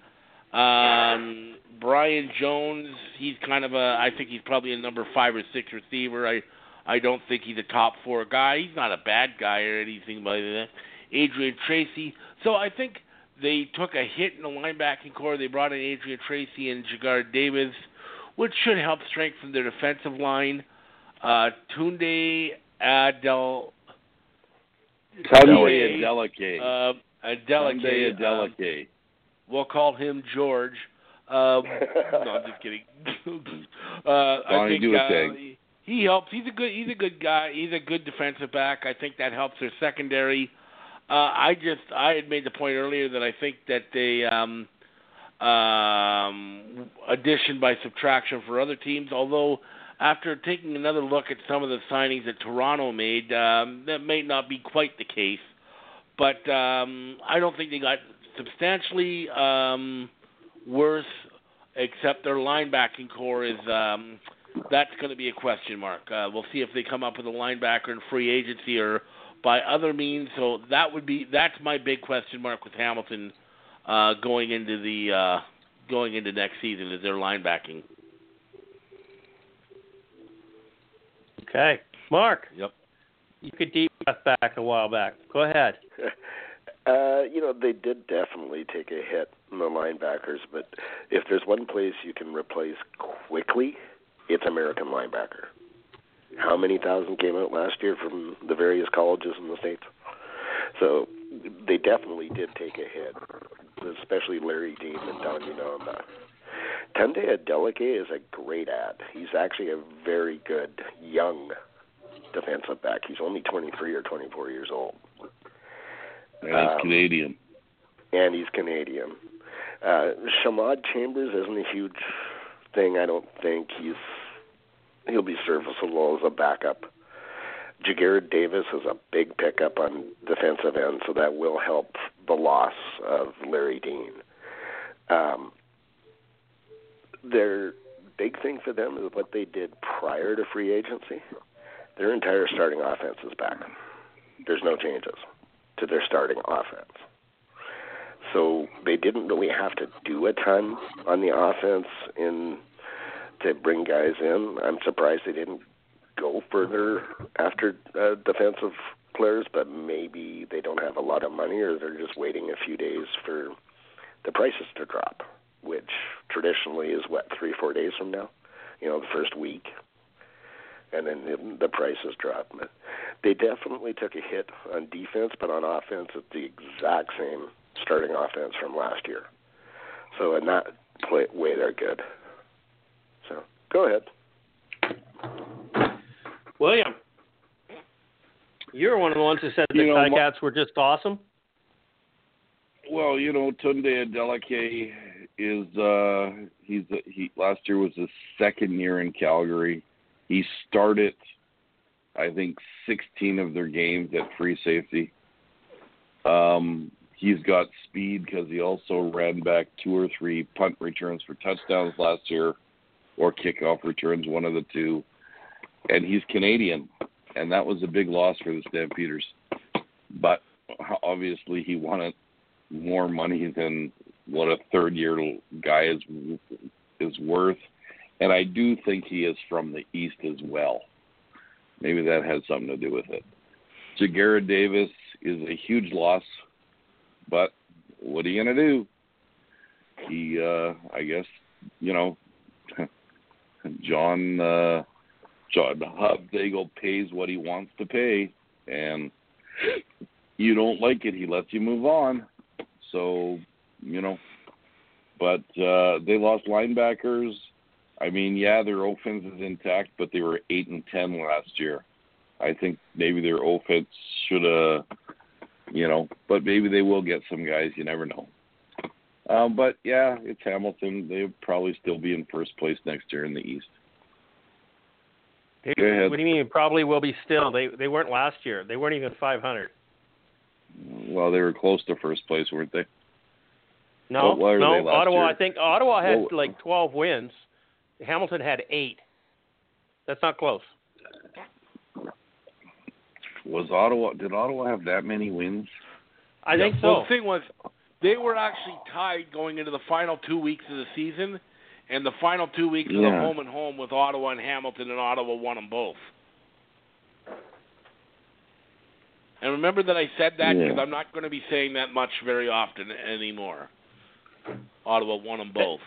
Um, Brian Jones, he's kind of a. I think he's probably a number five or six receiver. I I don't think he's a top four guy. He's not a bad guy or anything like that. Adrian Tracy. So I think they took a hit in the linebacking core. They brought in Adrian Tracy and Jagar Davis, which should help strengthen their defensive line. Uh, Tunde Adel. Sunday Adeleke. Uh, Sunday Adeleke. uh, Adeleke. we'll call him George. Um, [laughs] no, I'm just kidding. [laughs] uh, I think do a uh, thing. he helps. He's a good. He's a good guy. He's a good defensive back. I think that helps their secondary. Uh, I just I had made the point earlier that I think that they um, um, addition by subtraction for other teams. Although after taking another look at some of the signings that Toronto made, um, that may not be quite the case. But um, I don't think they got substantially um, worse, except their linebacking core is um, that's going to be a question mark. Uh, we'll see if they come up with a linebacker in free agency or by other means. So that would be that's my big question mark with Hamilton uh, going into the uh, going into next season is their linebacking. Okay, Mark. Yep. You could deep breath back a while back. Go ahead. [laughs] Uh, you know, they did definitely take a hit in the linebackers, but if there's one place you can replace quickly, it's American linebacker. How many thousand came out last year from the various colleges in the States? So they definitely did take a hit, especially Larry Dean and Don Unamba. Tunde Adeleke is a great ad. He's actually a very good young defensive back. He's only 23 or 24 years old. And he's Um, Canadian. and he's Canadian. Uh, Shamad Chambers isn't a huge thing. I don't think he's he'll be serviceable as a backup. Ja'Gared Davis is a big pickup on defensive end, so that will help the loss of Larry Dean. Um, their big thing for them is what they did prior to free agency. Their entire starting offense is back. There's no changes to their starting offense. So they didn't really have to do a ton on the offense in to bring guys in. I'm surprised they didn't go further after uh, defensive players, but maybe they don't have a lot of money or they're just waiting a few days for the prices to drop, which traditionally is what three four days from now, you know, the first week, and then the, the prices drop. But they definitely took a hit on defense, but on offense, it's the exact same starting offense from last year. So in that play, way, they're good. So go ahead. William, you're one of the ones who said the You know, Ticats were just awesome. Well, you know, Tunde Adeleke is uh he's he last year was his second year in Calgary. He started I think 16 of their games at free safety. Um he's got speed because he also ran back two or three punt returns for touchdowns last year or kickoff returns, one of the two. And he's Canadian, and that was a big loss for the Stampeders. But obviously, he wanted more money than what a third year guy is is worth. And I do think he is from the East as well. Maybe that has something to do with it. Ja'Gared Davis is a huge loss, but what are you gonna do? He, uh, I guess, you know, [laughs] John uh, John Hufnagel pays what he wants to pay, and you don't like it, he lets you move on. So, you know, but uh, they lost linebackers. I mean, yeah, their offense is intact, but they were eight and ten last year. I think maybe their offense should have, you know, but maybe they will get some guys. You never know. Um, but yeah, it's Hamilton. They'll probably still be in first place next year in the East. Ahead. What do you mean? Probably will be still. They they weren't last year. They weren't even 500. Well, they were close to first place, weren't they? No, What were no. they last Ottawa. year? I think Ottawa had What- like 12 wins. Hamilton had eight. That's not close. Was Ottawa? Did Ottawa have that many wins? I think so. Well, the thing was, they were actually tied going into the final two weeks of the season, and the final two weeks were the home and home with Ottawa and Hamilton, and Ottawa won them both. And remember that I said that Yeah. because I'm not going to be saying that much very often anymore. Ottawa won them both.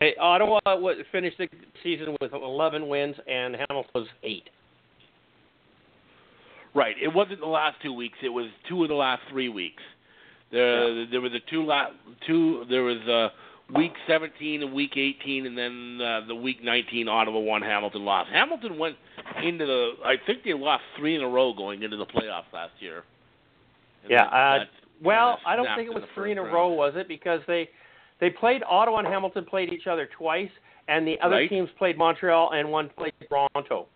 Hey, Ottawa wa- finished the season with 11 wins, and Hamilton was eight. Right. It wasn't the last two weeks. It was two of the last three weeks. There, there were the two la- two. There was uh, week 17 and week 18, and then uh, the week 19. Ottawa won. Hamilton lost. Hamilton went into the. I think they lost three in a row going into the playoffs last year. And Yeah, that- uh, that Well, I don't think it was three in a first row, round. was it? Because they they played Ottawa and Hamilton played each other twice, and the other Right. teams played Montreal and one played Toronto.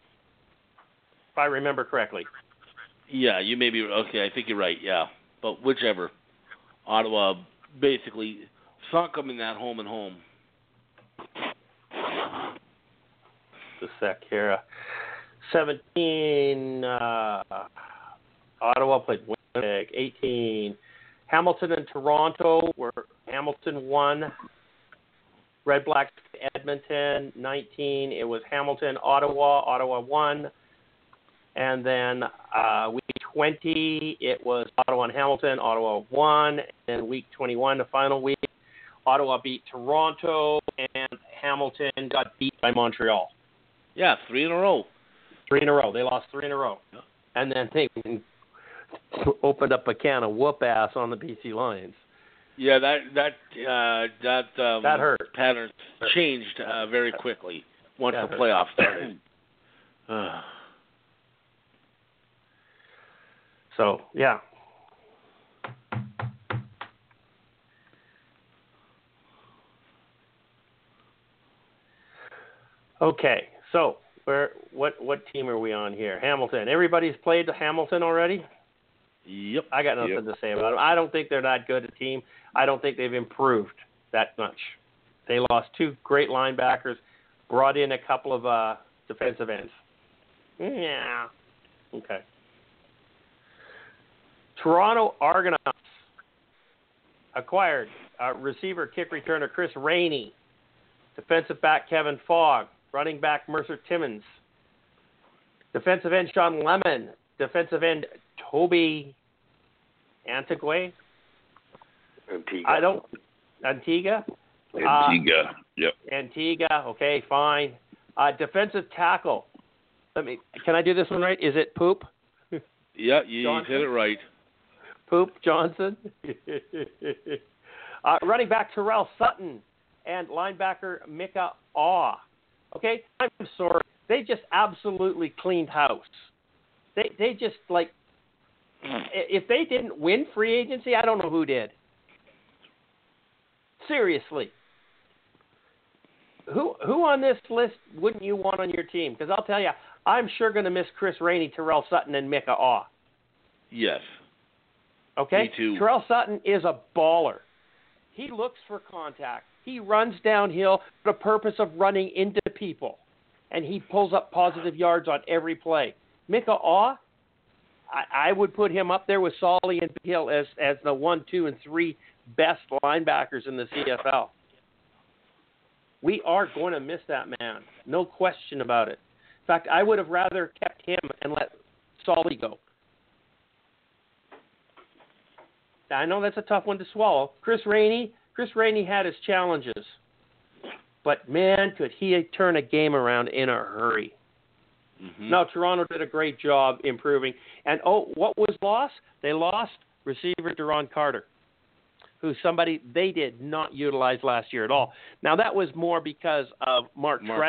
If I remember correctly. Yeah, you may be okay. I think you're right. Yeah, but whichever, Ottawa basically sunk them in that home and home. The sec here. uh, 17, uh, Ottawa played Winnipeg. 18, Hamilton and Toronto were Hamilton won. Red Blacks Edmonton. 19, it was Hamilton, Ottawa. Ottawa won. And then uh, week 20, it was Ottawa and Hamilton. Ottawa won. And week 21, the final week, Ottawa beat Toronto, and Hamilton got beat by Montreal. Yeah, three in a row. Three in a row. They lost three in a row. And then they opened up a can of whoop ass on the BC Lions. Yeah, that that uh, that um, that hurt. pattern changed uh, very quickly once that the playoffs started. [clears throat] Uh. so yeah. Okay, so where what what team are we on here? Hamilton. Everybody's played Hamilton already. Yep. I got nothing Yep. to say about them. I don't think they're that good a team. I don't think they've improved that much. They lost two great linebackers, brought in a couple of uh, defensive ends. Yeah. Okay. Toronto Argonauts acquired uh, receiver kick returner Chris Rainey, defensive back Kevin Fogg, running back Mercer Timmons, defensive end Sean Lemon, defensive end Toby Antigua. Antigua. I don't Antigua. Antigua. Yep. Antigua. Okay, fine. Uh, defensive tackle. Let me. Can I do this one right? Is it Poop? [laughs] Yeah, you, Johnson? said it right. Poop Johnson. [laughs] uh, running back Terrell Sutton and linebacker Micah Awe. Okay, I'm sorry. They just absolutely cleaned house. They they just like if they didn't win free agency, I don't know who did. Seriously. Who who on this list wouldn't you want on your team? Because I'll tell you, I'm sure going to miss Chris Rainey, Terrell Sutton, and Micah Awe. Yes. Okay? Me too. Terrell Sutton is a baller. He looks for contact. He runs downhill for the purpose of running into people. And he pulls up positive yards on every play. Micah Awe, I, I would put him up there with Solly and Hill as, as the one, two, and three best linebackers in the CFL. We are going to miss that man. No question about it. In fact, I would have rather kept him and let Solly go. I know that's a tough one to swallow. Chris Rainey, Chris Rainey had his challenges, but man, could he turn a game around in a hurry. Hmm No, Toronto did a great job improving. And oh, what was lost? They lost receiver Duron Carter, who's somebody they did not utilize last year at all. Now that was more because of Mark, Mark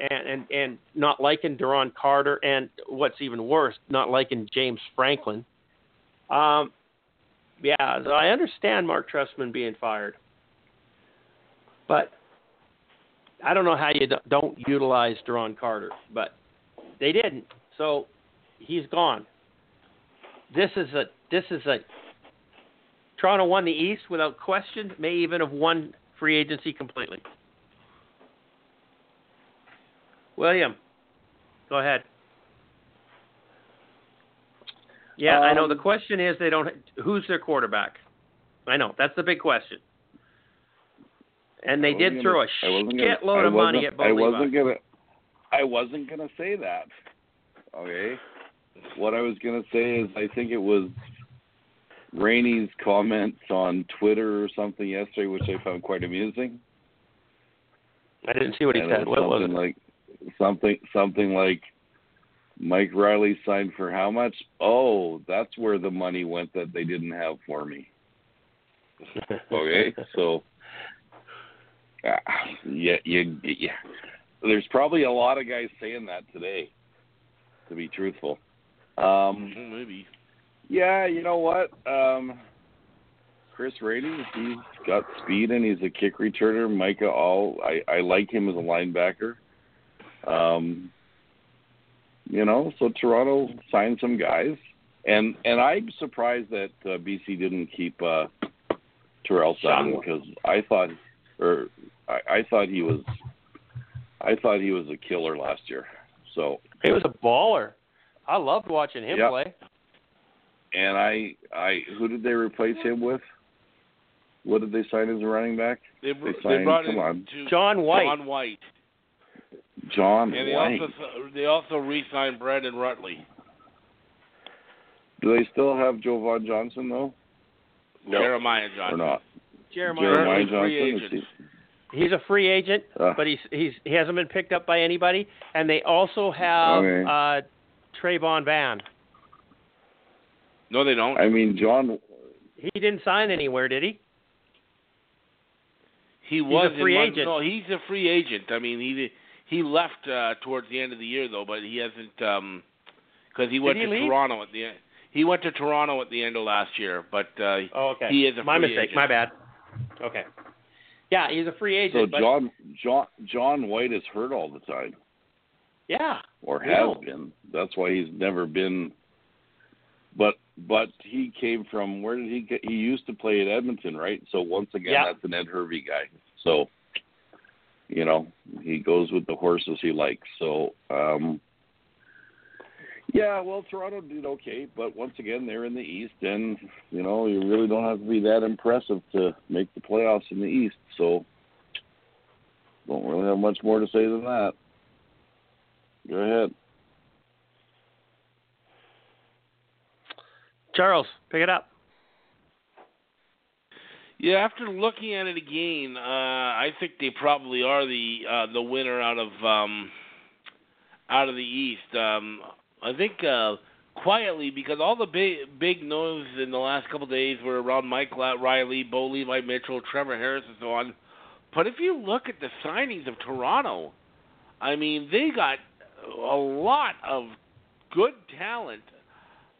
and, and and not liking Duron Carter, and what's even worse, not liking James Franklin. Um, yeah, so I understand Mark Trestman being fired, but I don't know how you don't- utilize Duron Carter, but they didn't, so he's gone. This is a this is a Toronto won the East without question, may even have won free agency completely. William, go ahead. Yeah, I know. Um, The question is they don't. Who's their quarterback? I know that's the big question. And they did wasn't throw a gonna- I gonna- shitload of money at Bo I wasn't gonna. I wasn't gonna say that. Okay. What I was gonna say is I think it was Rainey's comments on Twitter or something yesterday, which I found quite amusing. I didn't see what he And it said. What was something it? like something something like Mike Reilly signed for how much? Oh, that's where the money went that they didn't have for me. [laughs] Okay, so uh, [sighs] yeah, you, yeah. There's probably a lot of guys saying that today. To be truthful, um, Mhm, Maybe. yeah, you know what? Um, Chris Rainey, he's got speed and he's a kick returner. Micah Awe, I, I like him as a linebacker. Um, you know, so Toronto signed some guys, and and I'm surprised that uh, BC didn't keep uh, Terrell Sutton because I thought, or I, I thought he was, I thought he was a killer last year. So He was a baller. I loved watching him Yep. play. And I, I, who did they replace him with? What did they sign as a running back? They, br- They they signed- brought come in on. John White. John White. John And they White. also they also re-signed Brandon Rutley. Do they still have Jovan Johnson though, No. Jeremiah Johnson. or not? Jeremiah. Jeremiah Currently free Johnson. is agent. He's a free agent, uh, but he's he's he hasn't been picked up by anybody. And they also have Okay. uh, Trayvon Van. No, they don't. I mean, John. He didn't sign anywhere, did he? he a was free in Mon- agent. No, he's a free agent. I mean, he he left uh, towards the end of the year though, but he hasn't um 'cause he went he to leave? Toronto at the end. He went to Toronto at the end of last year, but uh, Oh, okay. He is a my free mistake. agent. My bad. Okay. Yeah, he's a free So agent. but, John John John White is hurt all the time, yeah, or has know. been. That's why he's never been. But but he came from where did he get? He used to play at Edmonton, right? So once again, Yeah. that's an Ed Hervey guy. So you know he goes with the horses he likes. So um yeah, well, Toronto did okay, but once again, they're in the East, and you know you really don't have to be that impressive to make the playoffs in the East. So don't really have much more to say than that. Go ahead. Charles, pick it up. Yeah, after looking at it again, uh, I think they probably are the uh, the winner out of um, out of the East. Um, I think uh, quietly because all the big big noise in the last couple days were around Mike Reilly, Bo Levi Mitchell, Trevor Harris, and so on. But if you look at the signings of Toronto, I mean they got a lot of good talent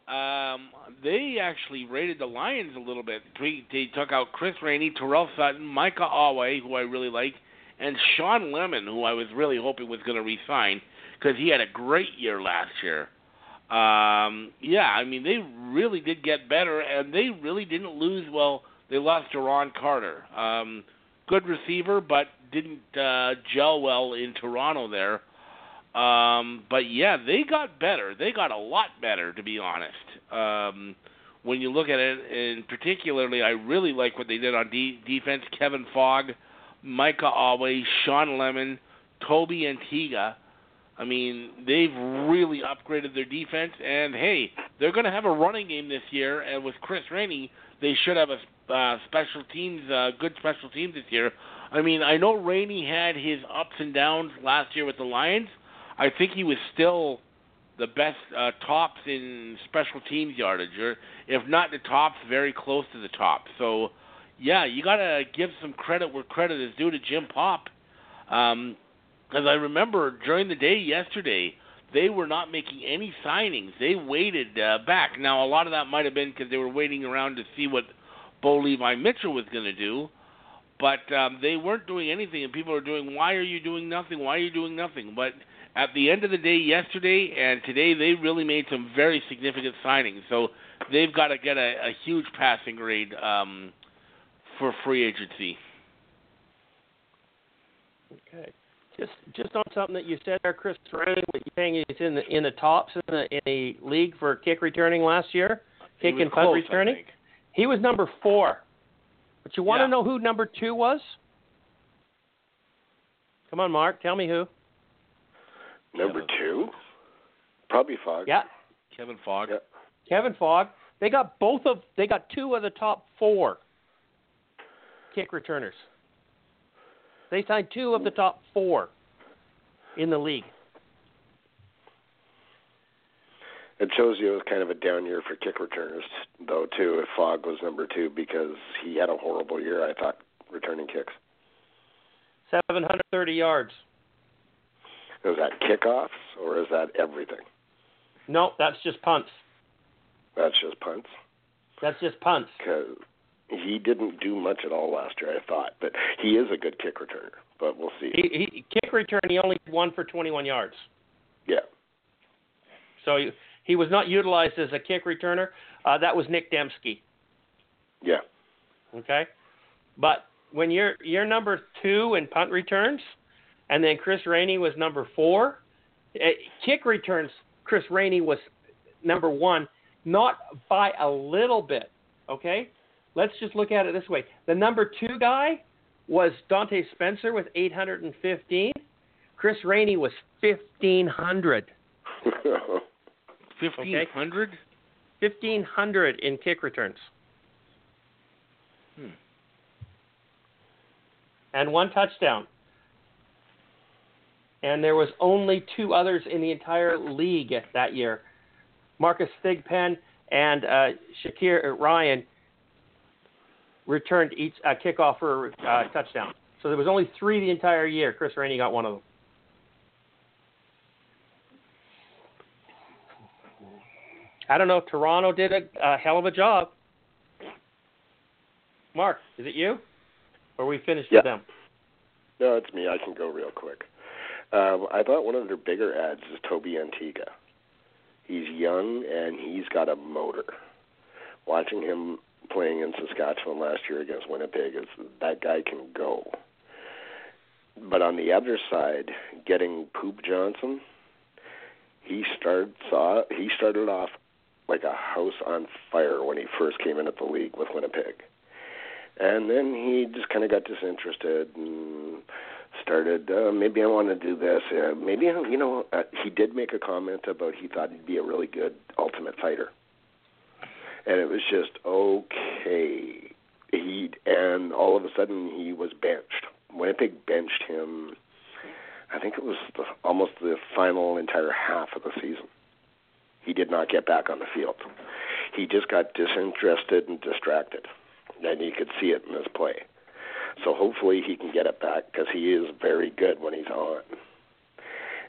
um, they actually raided the Lions a little bit. They, they took out Chris Rainey, Terrell Sutton, Micah Awe, who I really like, and Sean Lemon, who I was really hoping was going to resign because he had a great year last year. Um, yeah, I mean they really did get better, and they really didn't lose. Well, they lost Duron Carter, um, good receiver, but didn't uh, gel well in Toronto there. Um, but yeah, they got better. They got a lot better, to be honest. Um, when you look at it, and particularly, I really like what they did on de- defense. Kevin Fogg, Micah Awe, Sean Lemon, Toby Antiga. I mean, they've really upgraded their defense, and hey, they're going to have a running game this year. And with Chris Rainey, they should have a uh, special teams, uh, good special teams this year. I mean, I know Rainey had his ups and downs last year with the Lions. I think he was still the best uh, tops in special teams yardage, or if not the tops, very close to the top. So, yeah, you got to give some credit where credit is due to Jim Popp. Um, as I remember during the day yesterday, they were not making any signings. They waited uh, back. Now, a lot of that might have been because they were waiting around to see what Bo Levi Mitchell was going to do. But um, they weren't doing anything, and people are doing, why are you doing nothing? Why are you doing nothing? But at the end of the day, yesterday and today, they really made some very significant signings. So they've got to get a, a huge passing grade um, for free agency. Okay. Just just on something that you said there, Chris Rainey, what you saying he's in the in the tops in the in the league for kick returning last year, He kick was and punt returning. He was number four. But you want Yeah. to know who number two was? Come on, Mark, tell me who. Number two, probably Fogg. Yeah, Kevin Fogg. Yeah. Kevin Fogg. They got both of they got two of the top four kick returners. They signed two of the top four in the league. It shows you it was kind of a down year for kick returners, though, too, if Fogg was number two because he had a horrible year, I thought, returning kicks. 730 yards. Is that kickoffs or is that everything? No, that's just punts. That's just punts? That's just punts. Because he didn't do much at all last year, I thought. But he is a good kick returner, but we'll see. He, he kick return. He only won for 21 yards. Yeah. So he, he was not utilized as a kick returner. Uh, that was Nick Dembski. Yeah. Okay, but when you're you're number two in punt returns, and then Chris Rainey was number four, eh, kick returns. Chris Rainey was number one, not by a little bit. Okay, let's just look at it this way: the number two guy was Dante Spencer with 815. Chris Rainey was 1500. Fifteen hundred. 1500 in kick returns. Hmm. And one touchdown. And there was only two others in the entire league that year. Marcus Thigpen and uh, Shakir Ryan returned each uh, kickoff for a uh, touchdown. So there was only three the entire year. Chris Rainey got one of them. I don't know. Toronto did a, a hell of a job. Mark, is it you? Or we finished Yeah. with them? No, it's me. I can go real quick. Um, I thought one of their bigger ads is Toby Antigua. He's young and he's got a motor. Watching him playing in Saskatchewan last year against Winnipeg is that guy can go. But on the other side, getting Poop Johnson, he started saw he started off like a house on fire when he first came into the league with Winnipeg. And then he just kind of got disinterested and started uh, maybe I want to do this. Uh, maybe you know uh, he did make a comment about he thought he'd be a really good ultimate fighter. And it was just okay. He and all of a sudden he was benched. Winnipeg benched him. I think it was the, almost the final entire half of the season. He did not get back on the field. He just got disinterested and distracted, and you could see it in his play. So hopefully he can get it back because he is very good when he's on.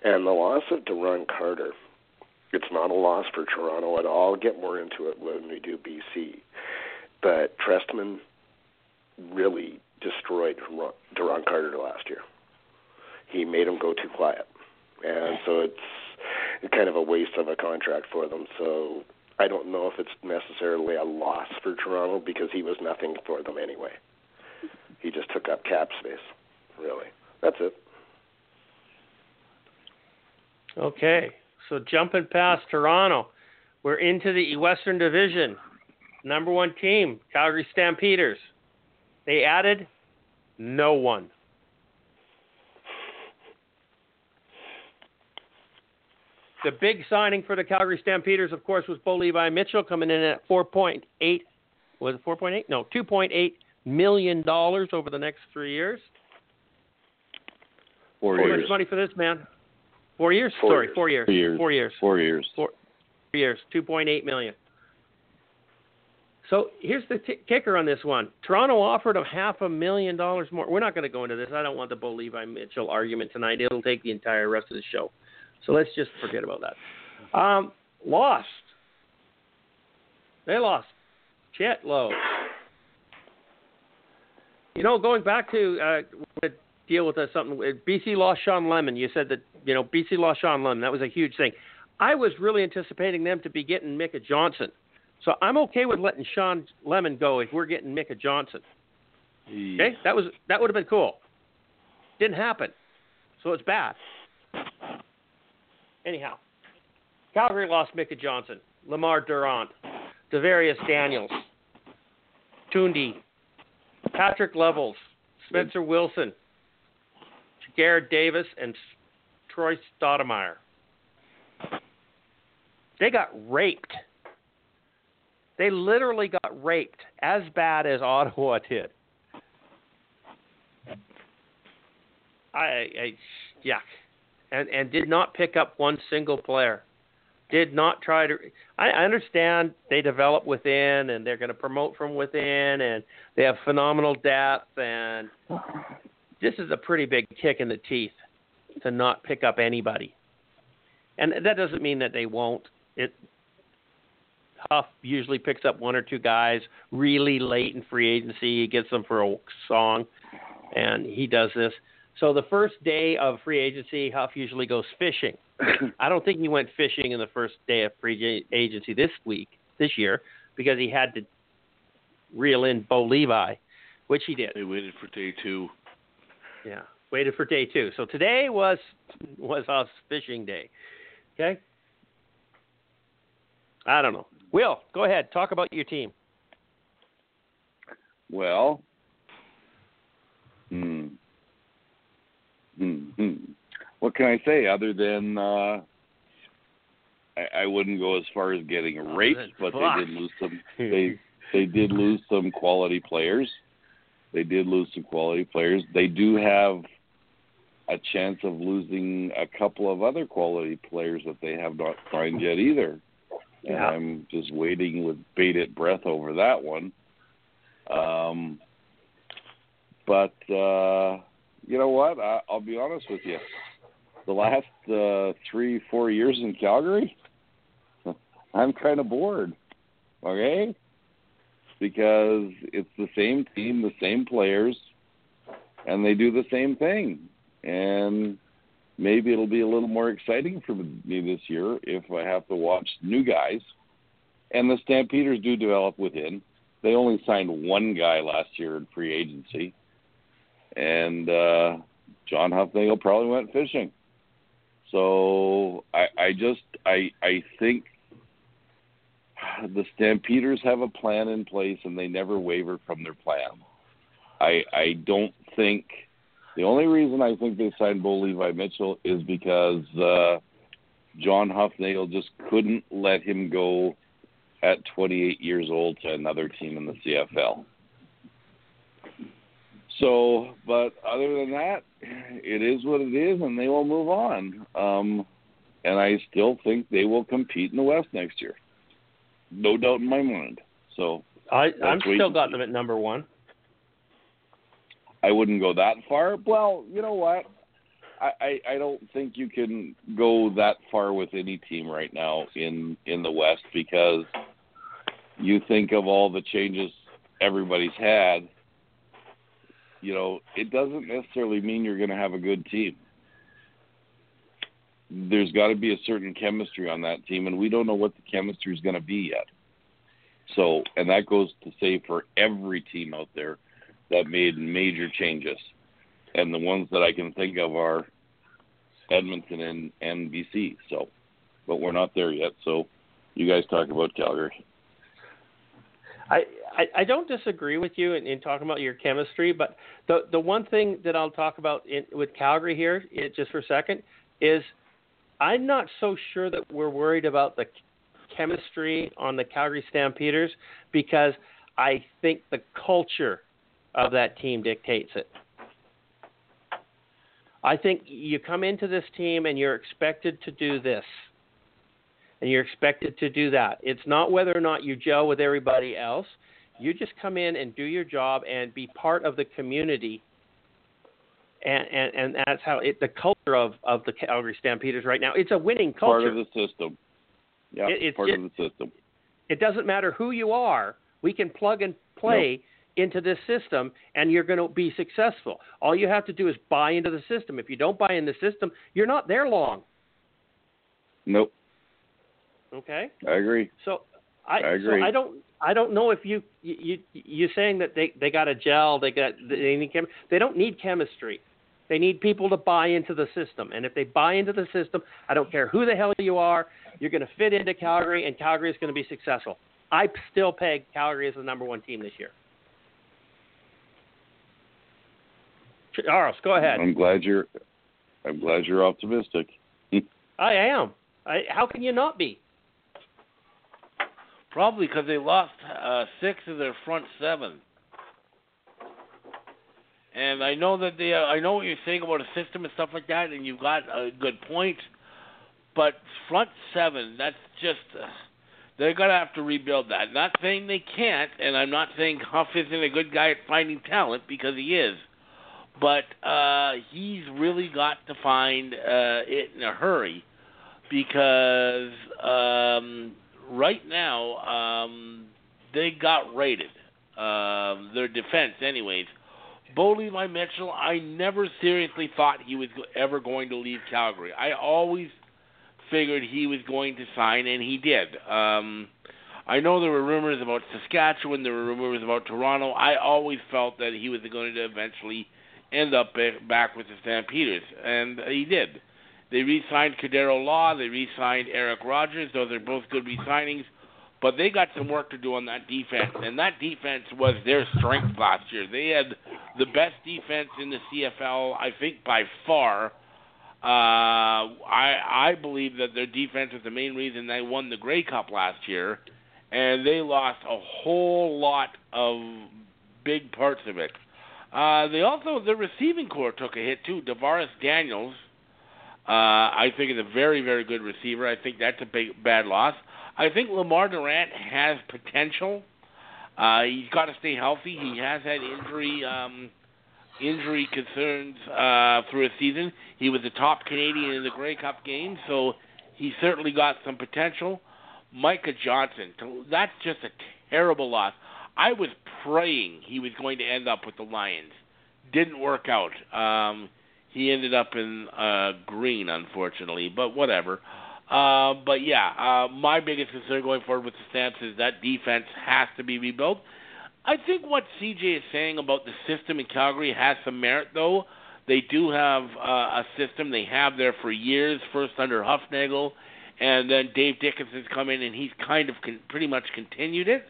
And the loss of Duron Carter, it's not a loss for Toronto at all. I'll get more into it when we do BC. But Trestman really destroyed Duron Carter last year. He made him go too quiet. And so it's kind of a waste of a contract for them. So I don't know if it's necessarily a loss for Toronto because he was nothing for them anyway. He just took up cap space, really. That's it. Okay. So jumping past Toronto, we're into the Western Division. Number one team, Calgary Stampeders. They added no one. The big signing for the Calgary Stampeders, of course, was Bo Levi Mitchell coming in at 4.8. Was it 4.8? No, 2.8 million dollars over the next three years. Four How years. much money for this man? Four years. Four Sorry, years. four years. Four years. Four years. Four years. Four years. Two point eight million. So here's the t- kicker on this one. Toronto offered him half a million dollars more. We're not going to go into this. I don't want the Bo Levi Mitchell argument tonight. It'll take the entire rest of the show. So let's just forget about that. Um, lost. They lost. Chet low. You know, going back to uh, to deal with uh, something. uh, BC lost Sean Lemon. You said that you know BC lost Sean Lemon. That was a huge thing. I was really anticipating them to be getting Micah Johnson. So I'm okay with letting Sean Lemon go if we're getting Micah Johnson. Okay, that was that would have been cool. Didn't happen, so it's bad. Anyhow, Calgary lost Micah Johnson, Lemar Durant, DaVaris Daniels, Tunde, Patrick Levels, Spencer Wilson, Garrett Davis, and Troy Stoudemire. They got raped. They literally got raped as bad as Ottawa [laughs] did. I, I and and did not pick up one single player. Did not try to. I, I understand they develop within, and they're going to promote from within, and they have phenomenal depth, and this is a pretty big kick in the teeth to not pick up anybody. And that doesn't mean that they won't. It Huff usually picks up one or two guys really late in free agency. He gets them for a song, and he does this. So the first day of free agency, Huff usually goes fishing. [coughs] I don't think he went fishing in the first day of free agency this week, this year, because he had to reel in Bo Levi, which he did. They waited for day two. Yeah, waited for day two. So today was was Huff's fishing day. Okay. I don't know. Will, go ahead. Talk about your team. Well, hmm. Hmm. hmm. What can I say other than uh, I, I wouldn't go as far as getting raped, but Fuck. they did lose some. [laughs] They they did lose some quality players. They did lose some quality players. They do have a chance of losing a couple of other quality players that they have not signed yet either. And I'm just waiting with bated breath over that one. Um, but uh, you know what? I, I'll be honest with you. The last uh, three, four years in Calgary, [laughs] I'm kind of bored. Okay, because it's the same team, the same players. and they do the same thing. And maybe it'll be a little more exciting for me this year if I have to watch new guys. And the Stampeders do develop within. They only signed one guy last year in free agency, and uh, John Hufnagel probably went fishing. So I, I just I I think the Stampeders have a plan in place and they never waver from their plan. I I don't think the only reason I think they signed Bo Levi Mitchell is because uh, John Hufnagel just couldn't let him go at 28 years old to another team in the CFL. So, but other than that, it is what it is, and they will move on. Um, and I still think they will compete in the West next year. No doubt in my mind. So I, I'm still got them at number one. I wouldn't go that far. Well, you know what? I, I, I don't think you can go that far with any team right now in in the West because you think of all the changes everybody's had. You know, it doesn't necessarily mean you're going to have a good team. There's got to be a certain chemistry on that team, and we don't know what the chemistry is going to be yet. So, and that goes to say for every team out there that made major changes. And the ones that I can think of are Edmonton and, and BC. So, but we're not there yet. So, you guys talk about Calgary. I, I, I don't disagree with you in, in talking about your chemistry, but the the one thing that I'll talk about in, with Calgary here, it, just for a second, is I'm not so sure that we're worried about the chemistry on the Calgary Stampeders because I think the culture of that team dictates it. I think you come into this team and you're expected to do this. And you're expected to do that. It's not whether or not you gel with everybody else. You just come in and do your job and be part of the community. And and, and that's how it the culture of, of the Calgary Stampeders right now. It's a winning culture. Part of the system. Yeah, It- it's part just- of the system. it doesn't matter who you are. We can plug and play into this system, and you're going to be successful. All you have to do is buy into the system. If you don't buy in the system, you're not there long. Nope, Okay. I agree. So I, I agree. So I don't I don't know if you you you- you're saying that they they got a gel, they got they need chem, they don't need chemistry. They need people to buy into the system. And if they buy into the system, I don't care who the hell you are, you're going to fit into Calgary and Calgary is going to be successful. I still peg Calgary as the number 1 team this year. Charles, go ahead. I'm glad you're. I'm glad you're optimistic. [laughs] I am. I, how can you not be? Probably because they lost uh, six of their front seven. And I know that they. Uh, I know what you're saying about a system and stuff like that, and you've got a good point. But front seven, that's just. Uh, they're gonna have to rebuild that. Not saying they can't, and I'm not saying Huff isn't a good guy at finding talent because he is. But uh, he's really got to find uh, it in a hurry because um, right now um, they got rated. Um, their defense, anyways. Bo Levi Mitchell, I never seriously thought he was ever going to leave Calgary. I always figured he was going to sign, and he did. Um, I know there were rumors about Saskatchewan, there were rumors about Toronto. I always felt that he was going to eventually end up back with the Stampeders, and he did. They re-signed Cordarro Law. They re-signed Eric Rogers. Those are both good re-signings, but they got some work to do on that defense, and that defense was their strength last year. They had the best defense in the CFL, I think, by far. Uh, I I believe that their defense was the main reason they won the Grey Cup last year, and they lost a whole lot of big parts of it. Uh, they also the receiving core took a hit too. DaVaris Daniels, uh, I think is a very very good receiver. I think that's a big bad loss. I think Lemar Durant has potential. Uh, he's got to stay healthy. He has had injury um, injury concerns uh, through a season. He was the top Canadian in the Grey Cup game, so he certainly got some potential. Micah Johnson, that's just a terrible loss. I was praying he was going to end up with the Lions. didn't work out. Um, he ended up in uh, green, unfortunately, but whatever. Uh, but yeah, uh, my biggest concern going forward with the Stamps is that defense has to be rebuilt. I think what CJ is saying about the system in Calgary has some merit, though. They do have uh, a system they have there for years, first under Hufnagel, and then Dave Dickenson's come in and he's kind of con- pretty much continued it.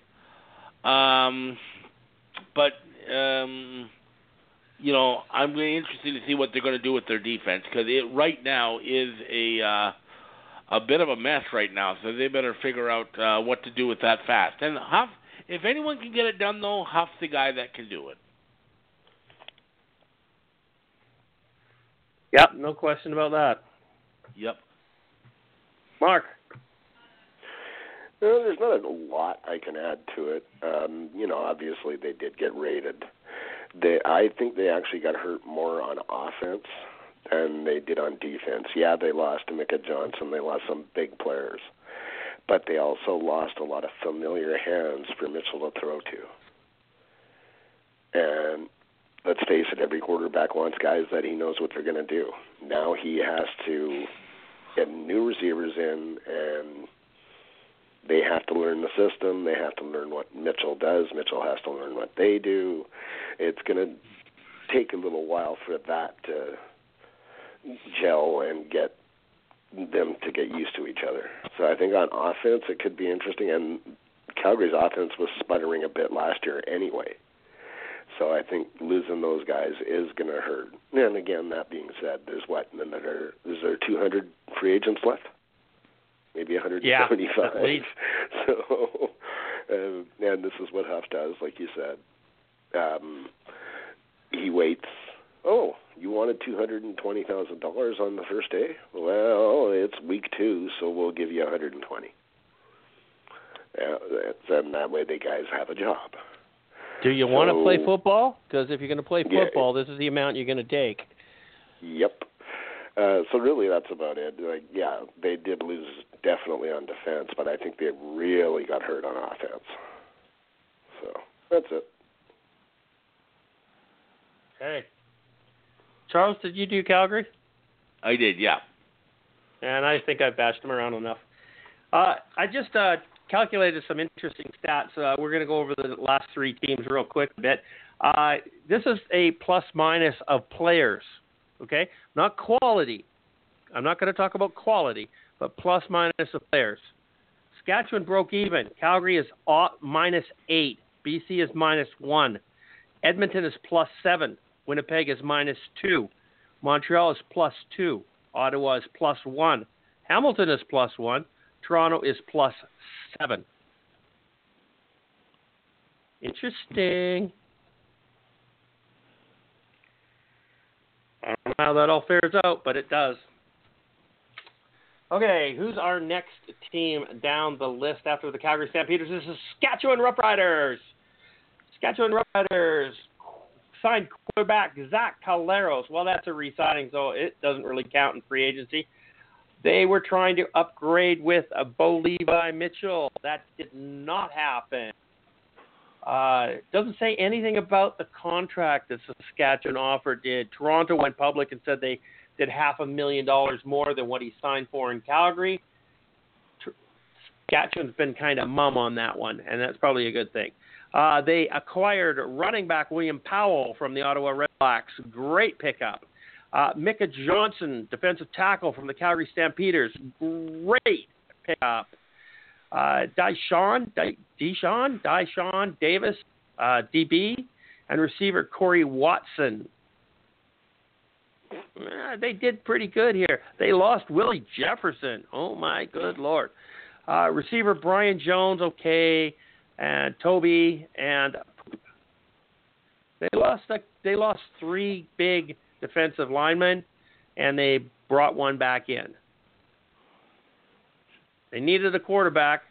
Um, but um, you know, I'm really interested to see what they're going to do with their defense because it right now is a uh, a bit of a mess right now. So they better figure out uh, what to do with that fast. And Huff, if anyone can get it done, though, Huff's the guy that can do it. Yep, no question about that. Yep. Mark. No, there's not a lot I can add to it. Um, you know, obviously they did get raided. They, I think they actually got hurt more on offense than they did on defense. Yeah, they lost to Micah Johnson. They lost some big players, but they also lost a lot of familiar hands for Mitchell to throw to. And let's face it, every quarterback wants guys that he knows what they're going to do. Now he has to get new receivers in and they have to learn the system. They have to learn what Mitchell does. Mitchell has to learn what they do. It's going to take a little while for that to gel and get them to get used to each other. So I think on offense it could be interesting. And Calgary's offense was sputtering a bit last year anyway. So I think losing those guys is going to hurt. And again, that being said, there's what another is there 200 free agents left? maybe 175. Yeah, [laughs] so, and, and this is what Huff does, like you said. Um, he waits. Oh, you wanted two hundred and twenty thousand dollars on the first day? Well, it's week two, so we'll give you a hundred and twenty. Yeah, and that way the guys have a job. Do you so, want to play football? Because if you're going to play football, yeah, this is the amount you're going to take. Yep. Uh, so really, that's about it. Like, yeah, they did lose definitely on defense, but I think they really got hurt on offense. So that's it. Okay. Charles, did you do Calgary? I did, yeah. And I think I've bashed them around enough. Uh, I just uh, calculated some interesting stats. Uh, we're going to go over the last three teams real quick a bit. Uh, this is a plus minus of players, okay? Not quality. I'm not going to talk about quality but plus minus of players. Saskatchewan broke even. Calgary is minus eight. BC is minus one. Edmonton is plus seven. Winnipeg is minus two. Montreal is plus two. Ottawa is plus one. Hamilton is plus one. Toronto is plus seven. Interesting. I don't know how that all fares out, but it does. Okay, who's our next team down the list after the Calgary Stampeders? This is Saskatchewan Roughriders. Saskatchewan Roughriders signed quarterback Zach Collaros. Well, that's a re-signing, so it doesn't really count in free agency. They were trying to upgrade with a Bo Levi Mitchell. That did not happen. Uh, doesn't say anything about the contract that Saskatchewan offered. Did Toronto went public and said they did half a million dollars more than what he signed for in Calgary. Saskatchewan's been kind of mum on that one, and that's probably a good thing. Uh, they acquired running back William Powell from the Ottawa Redblacks. Great pickup. Uh, Micah Johnson, defensive tackle from the Calgary Stampeders. Great pickup. Uh, Dyshawn, Dyshawn Davis, uh, DB, and receiver Corey Watson eh, they did pretty good here. They lost Willie Jefferson. Oh my good lord. Uh, receiver Brian Jones, okay, and Toby, and they lost. A, they lost three big defensive linemen, and they brought one back in. They needed a quarterback.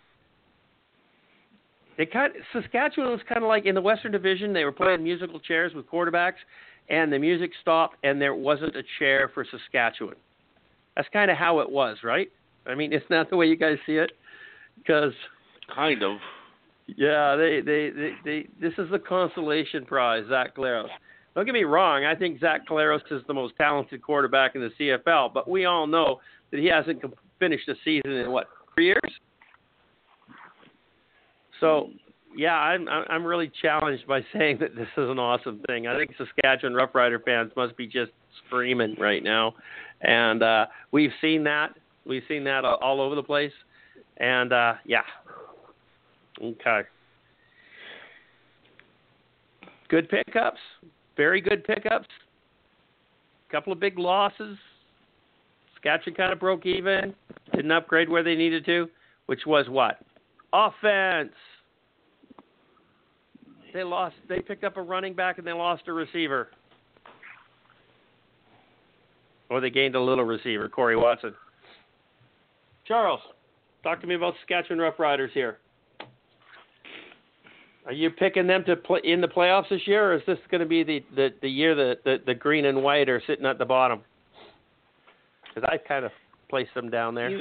They kind of, Saskatchewan was kind of like in the Western Division. They were playing musical chairs with quarterbacks and the music stopped, and there wasn't a chair for Saskatchewan. That's kind of how it was, right? I mean, isn't that the way you guys see it? Because kind of. Yeah, they, they, they, they, this is the consolation prize, Zach Collaros. don't get me wrong. I think Zach Collaros is the most talented quarterback in the CFL, but we all know that he hasn't finished a season in what three years. So, yeah, I'm I'm really challenged by [laughs] saying that this is an awesome thing. I think Saskatchewan Roughrider fans must be just screaming right now, and uh, we've seen that. We've seen that all over the place, and uh, yeah. Okay. Good pickups, very good pickups. A Couple of big losses. Saskatchewan kind of broke even. Didn't upgrade where they needed to, which was what? Offense. They lost. They picked up a running back and they lost a receiver. Or they gained a little receiver, Corey Watson. Charles, talk to me about Saskatchewan Roughriders here. Are you picking them to play in the playoffs this year, or is this going to be the, the, the year that the, the green and white are sitting at the bottom? Because I kind of placed them down there. You,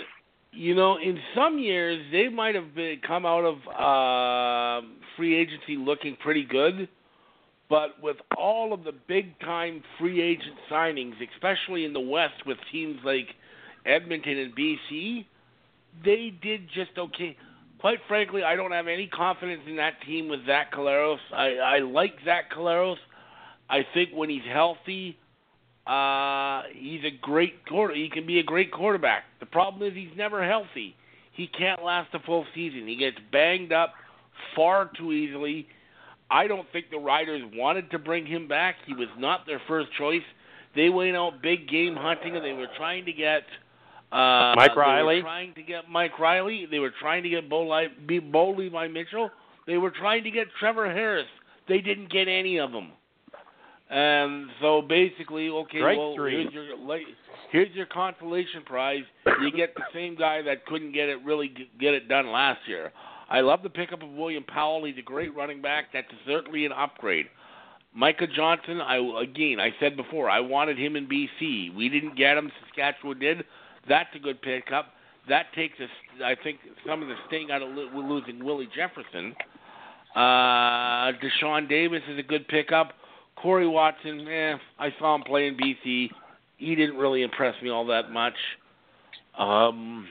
you know, in some years they might have been, come out of uh, free agency looking pretty good, but with all of the big time free agent signings, especially in the West with teams like Edmonton and BC, they did just okay quite frankly, I don't have any confidence in that team with Zach Collaros. I, I like Zach Collaros. I think when he's healthy, uh, he's a great quarter. He can be a great quarterback. The problem is he's never healthy. He can't last a full season. He gets banged up far too easily. I don't think the Riders wanted to bring him back. He was not their first choice. They went out big game hunting and they were trying to get uh, Mike Reilly. They were trying to get Mike Reilly. They were trying to get Bo, Li- Bo Levi Mitchell. They were trying to get Trevor Harris. They didn't get any of them. And so basically, okay, Strike well, three. here's your here's your consolation prize. You get the same guy that couldn't get it really get it done last year. I love the pickup of William Powell. He's a great running back. That's certainly an upgrade. Micah Johnson, I again, I said before, I wanted him in BC. We didn't get him. Saskatchewan did. That's a good pickup. That takes us, I think, some of the sting out of losing Willie Jefferson. Uh, Deshaun Davis is a good pickup. Corey Watson, eh, I saw him play in BC. He didn't really impress me all that much. Um,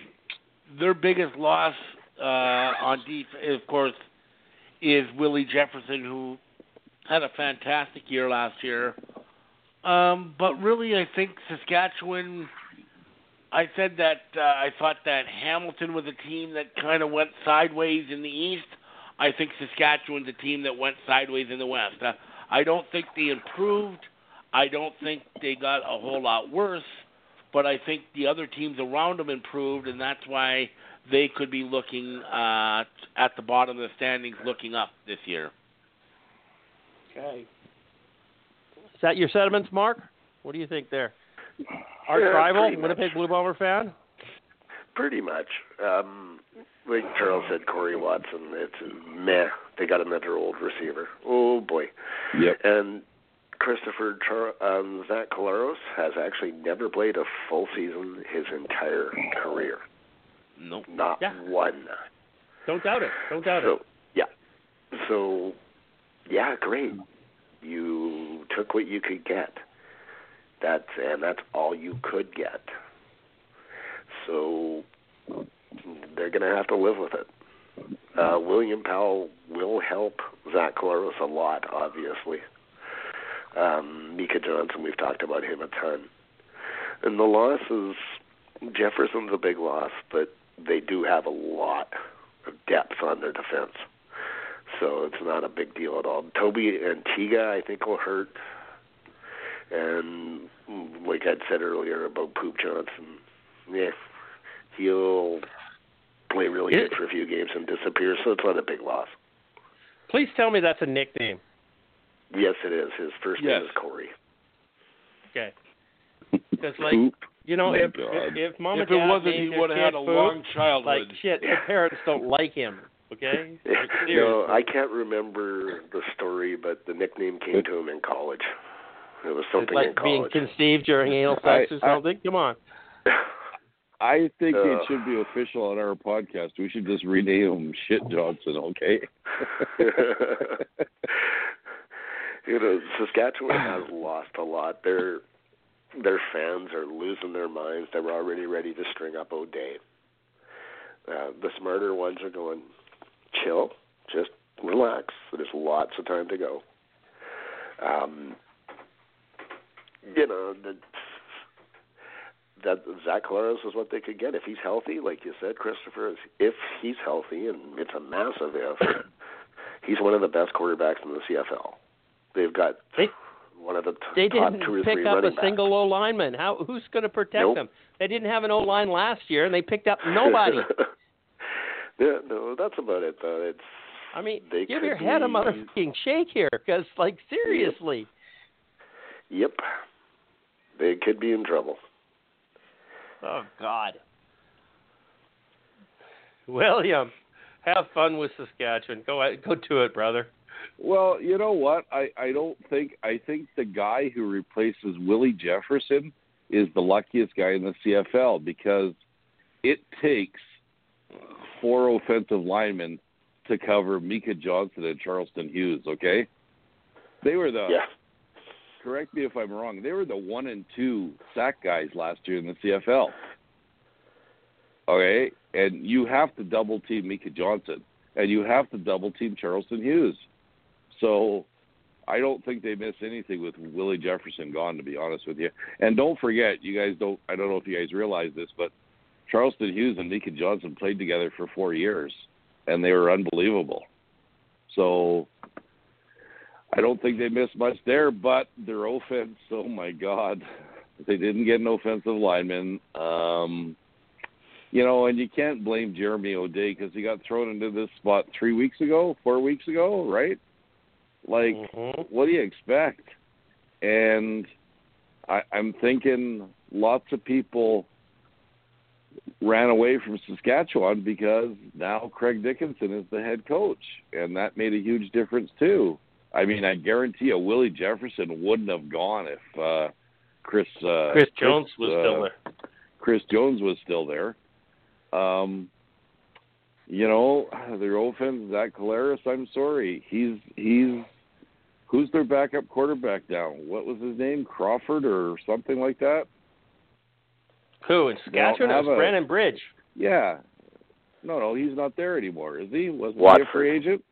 their biggest loss uh, on defense, of course, is Willie Jefferson, who had a fantastic year last year. Um, but really, I think Saskatchewan I said that uh, I thought that Hamilton was a team that kind of went sideways in the East. I think Saskatchewan's a team that went sideways in the West. Uh, I don't think they improved. I don't think they got a whole lot worse, but I think the other teams around them improved, and that's why they could be looking uh, at the bottom of the standings, looking up this year. Okay. Is that your sentiments, Mark? What do you think there? Arch Yeah, rival. Winnipeg Blue Bomber fan. Pretty much. Um, like Charles said, Corey Watson. It's meh. They got another old receiver. Oh boy. Yep. And Christopher Char- um, Zach Collaros has actually never played a full season his entire career. Nope. Not Yeah. one. Don't doubt it. Don't doubt So it. yeah. So yeah, great. You took what you could get. That's and that's all you could get. So they're going to have to live with it. Uh, William Powell will help Zach Collaros a lot, obviously. Um, Micah Johnson, we've talked about him a ton. And the loss is Jefferson's a big loss, but they do have a lot of depth on their defense. So it's not a big deal at all. Toby Antigua, I think, will hurt. And mm, like I'd said earlier about Poop Johnson, yeah, he'll play really It- good for a few games and disappear. So it's not a big loss. Please tell me that's a nickname. Yes, it is. His first Yes. name is Corey. Okay. [laughs] Because like you know, My if, if if mom if and it dad wasn't, named he would have had a Poop, long childhood. like childhood. shit, the [laughs] parents don't like him. Okay. Like, no. I can't remember the story, but the nickname came to him in college. It was It's something like in being conceived during anal [laughs] sex I- or something. Come on. [laughs] I think it Uh. should be official on our podcast. We should just rename him Shit Johnson, okay? [laughs] You know, Saskatchewan has lost a lot. Their their fans are losing their minds. They were already ready to string up O'Day. Uh, the smarter ones are going, chill, just relax. There's lots of time to go. Um, you know, the, that Zach Collaros is what they could get if he's healthy, like you said, Christopher. If he's healthy, and it's a massive if, [coughs] he's one of the best quarterbacks in the CFL. They've got They- one of the t- They top didn't two or pick three up a backs. single O lineman. How who's going to protect Nope. them? They didn't have an O line last year, and they picked up nobody. [laughs] yeah, no, that's about it though. It's I mean, They give your head a motherfucking shake here, because like seriously. yep, they could be in trouble. Oh God. William, have fun with Saskatchewan. Go ahead, go to it, brother. Well, you know what? I I don't think I think the guy who replaces Willie Jefferson is the luckiest guy in the CFL because it takes four offensive linemen to cover Micah Johnson and Charleston Hughes. Okay, they were the Yeah, correct me if I'm wrong. They were the one and two sack guys last year in the CFL. Okay, and you have to double team Micah Johnson, and you have to double team Charleston Hughes. So I don't think they miss anything with Willie Jefferson gone. To be honest with you, and don't forget, you guys don't. I don't know if you guys realize this, but Charleston Hughes and Micah Johnson played together for four years, and they were unbelievable. So I don't think they missed much there, but their offense, [laughs] oh my God, they didn't get an offensive lineman. Um, you know, and you can't blame Jeremy O'Day because he got thrown into this spot three weeks ago, four weeks ago, right? Like, Mhm. what do you expect? And I, I'm thinking lots of people ran away from Saskatchewan because now Craig Dickenson is the head coach, and that made a huge difference too. I mean, I guarantee you, Willie Jefferson wouldn't have gone if uh, Chris uh, Chris Jones was uh, still there. Chris Jones was still there. Um, you know, their offense, Zach Collaros, I'm sorry. He's he's who's their backup quarterback now? What was his name? Crawford or something like that? Who in Saskatchewan? It was a- Brandon Bridge. Yeah. No, no, he's not there anymore, is he? Was he a free agent?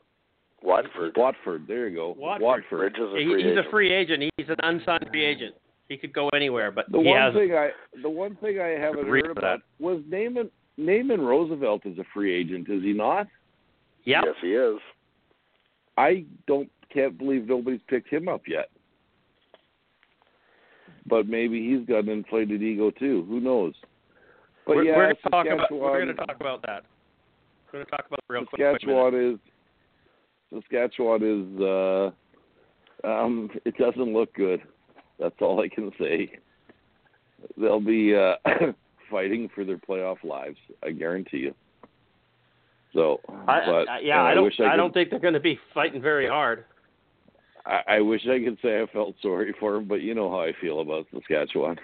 Watford. Watford. There you go. Watford. Bridge is a free he's agent. a free agent. He's an unsigned free agent. He could go anywhere, but The he one hasn't. thing I the one thing I haven't heard with about was Naaman Naaman Roosevelt is a free agent, is he not? Yep. Yes, he is. I don't can't believe nobody's picked him up yet. But maybe he's got an inflated ego too. Who knows? But we're, yeah, we're going to talk about. We're going to talk about that. We're going to talk about it real quick. Wait a minute. Saskatchewan is Saskatchewan is uh um it doesn't look good. That's all I can say. They'll be uh [coughs] fighting for their playoff lives, I guarantee you. So, I, but I, yeah, and I don't. I, I, could, don't think they're going to be fighting very hard. I, I wish I could say I felt sorry for them, but you know how I feel about Saskatchewan.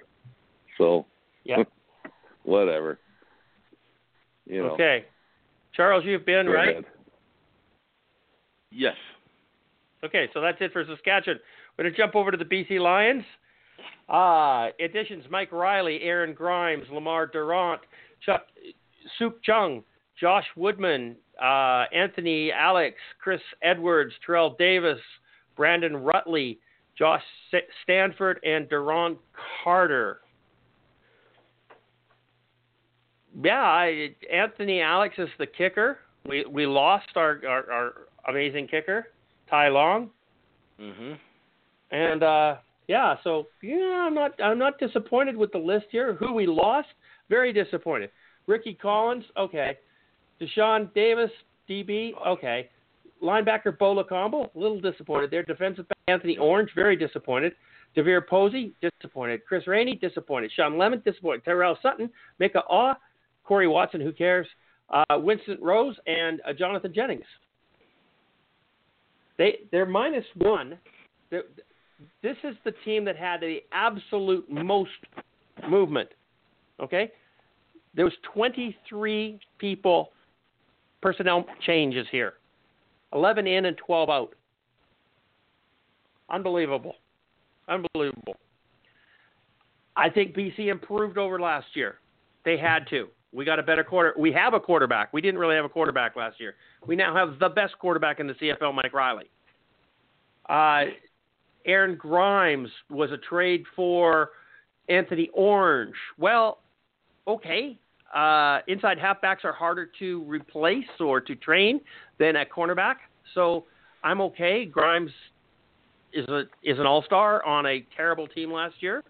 So, Yeah. [laughs] whatever. You know. Okay, Charles, you've been go right. ahead. Yes. Okay, so that's it for Saskatchewan. We're going to jump over to the BC Lions. Uh, additions Mike Reilly, Aaron Grimes, Lemar Durant, Chuck Soup Chung, Josh Woodman, uh, Anthony Alex, Chris Edwards, Terrell Davis, Brandon Rutley, Josh Stanford, and Duron Carter. Yeah, I, Anthony Alex is the kicker. We we lost our, our, our amazing kicker, Ty Long. Mhm. And uh, yeah, so yeah, I'm not I'm not disappointed with the list here. Who we lost, very disappointed. Ricky Collins, okay. Deshaun Davis, DB, okay. Linebacker Bo Lokombo, a little disappointed there. Defensive back Anthony Orange, very disappointed. Devier Posey, disappointed. Chris Rainey, disappointed. Shawn Lemon, disappointed. Terrell Sutton, Micah Awe, Corey Watson, who cares? Uh, Winston Rose, and uh, Jonathan Jennings. They they're minus one. They're, this is the team that had the absolute most movement. Okay, there was 23 people personnel changes here, 11 in and 12 out. Unbelievable. Unbelievable. I think BC improved over last year. They had to. We got a better quarter. We have a quarterback. We didn't really have a quarterback last year. We now have the best quarterback in the CFL, Mike Reilly. Uh, Aaron Grimes was a trade for Anthony Orange. Well, okay. Uh, inside halfbacks are harder to replace or to train than a cornerback, so I'm okay. Grimes is a is an all star on a terrible team last year.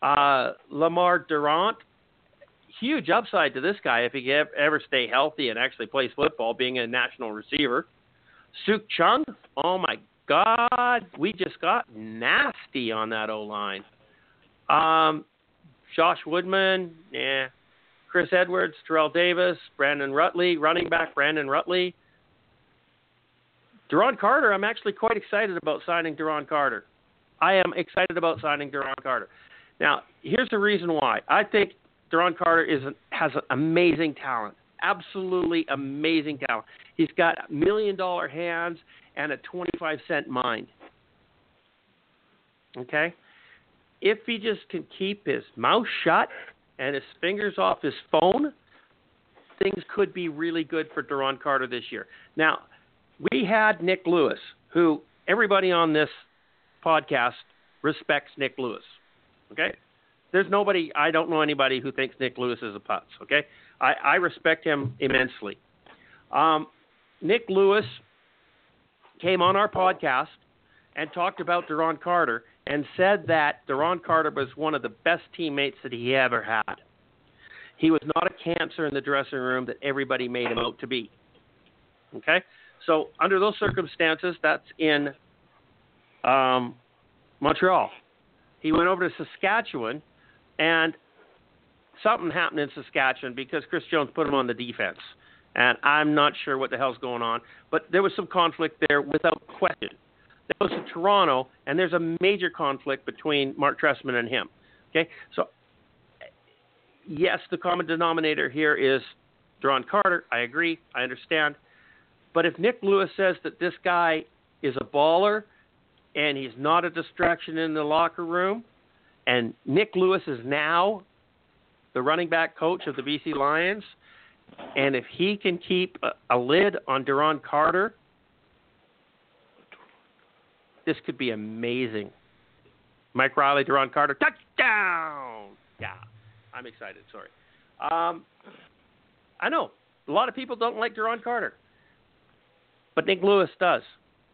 Uh, Lemar Durant, huge upside to this guy if he can ever stay healthy and actually plays football, being a national receiver. Sukh Chungh, oh my God, we just got nasty on that O line. Um, Josh Woodman, yeah. Chris Edwards, Terrell Davis, Brandon Rutley, running back Brandon Rutley. Duron Carter, I'm actually quite excited about signing Duron Carter. I am excited about signing Duron Carter. Now, here's the reason why. I think Duron Carter is an, has an amazing talent, absolutely amazing talent. He's got million dollar hands and a 25 cent mind. Okay? If he just can keep his mouth shut and his fingers off his phone, things could be really good for Duron Carter this year. Now, we had Nick Lewis, who everybody on this podcast respects Nick Lewis. Okay? There's nobody, I don't know anybody who thinks Nick Lewis is a putz. Okay? I, I respect him immensely. Um, Nick Lewis came on our podcast and talked about Duron Carter and said that Duron Carter was one of the best teammates that he ever had. He was not a cancer in the dressing room that everybody made him out to be. Okay? So, under those circumstances, that's in um, Montreal. He went over to Saskatchewan, and something happened in Saskatchewan because Chris Jones put him on the defense. And I'm not sure what the hell's going on, but there was some conflict there without question. That goes to Toronto, and there's a major conflict between Mark Trestman and him. Okay, so yes, the common denominator here is Duron Carter. I agree. I understand. But if Nick Lewis says that this guy is a baller and he's not a distraction in the locker room, and Nick Lewis is now the running back coach of the BC Lions, and if he can keep a, a lid on Duron Carter, this could be amazing. Mike Reilly, Duron Carter, touchdown! Yeah, I'm excited. Sorry. Um, I know a lot of people don't like Duron Carter, but Nick Lewis does.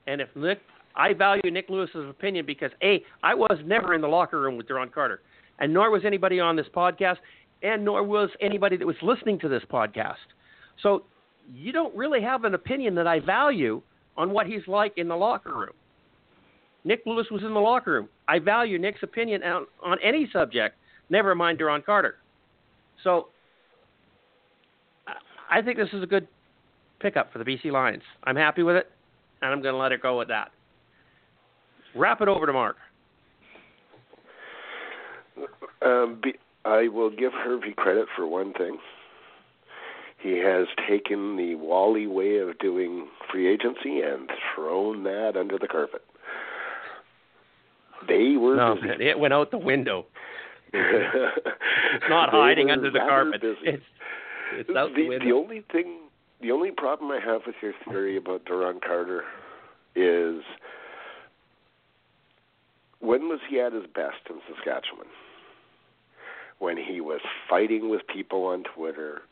And if Nick, I value Nick Lewis's opinion because a, I was never in the locker room with Duron Carter, and nor was anybody on this podcast, and nor was anybody that was listening to this podcast. So you don't really have an opinion that I value on what he's like in the locker room. Nick Lewis was in the locker room. I value Nick's opinion on, on any subject, never mind Duron Carter. So I think this is a good pickup for the BC Lions. I'm happy with it, and I'm going to let it go with that. Wrap it over to Mark. Um, be, I will give Hervey credit for one thing. He has taken the Wally way of doing free agency and thrown that under the carpet. They were no, busy. man, it went out the window. [laughs] it's not hiding under the carpet. Busy. It's it's out the, the window. the only thing, the only problem I have with your theory about Duron Carter is when was he at his best in Saskatchewan? When he was fighting with people on Twitter,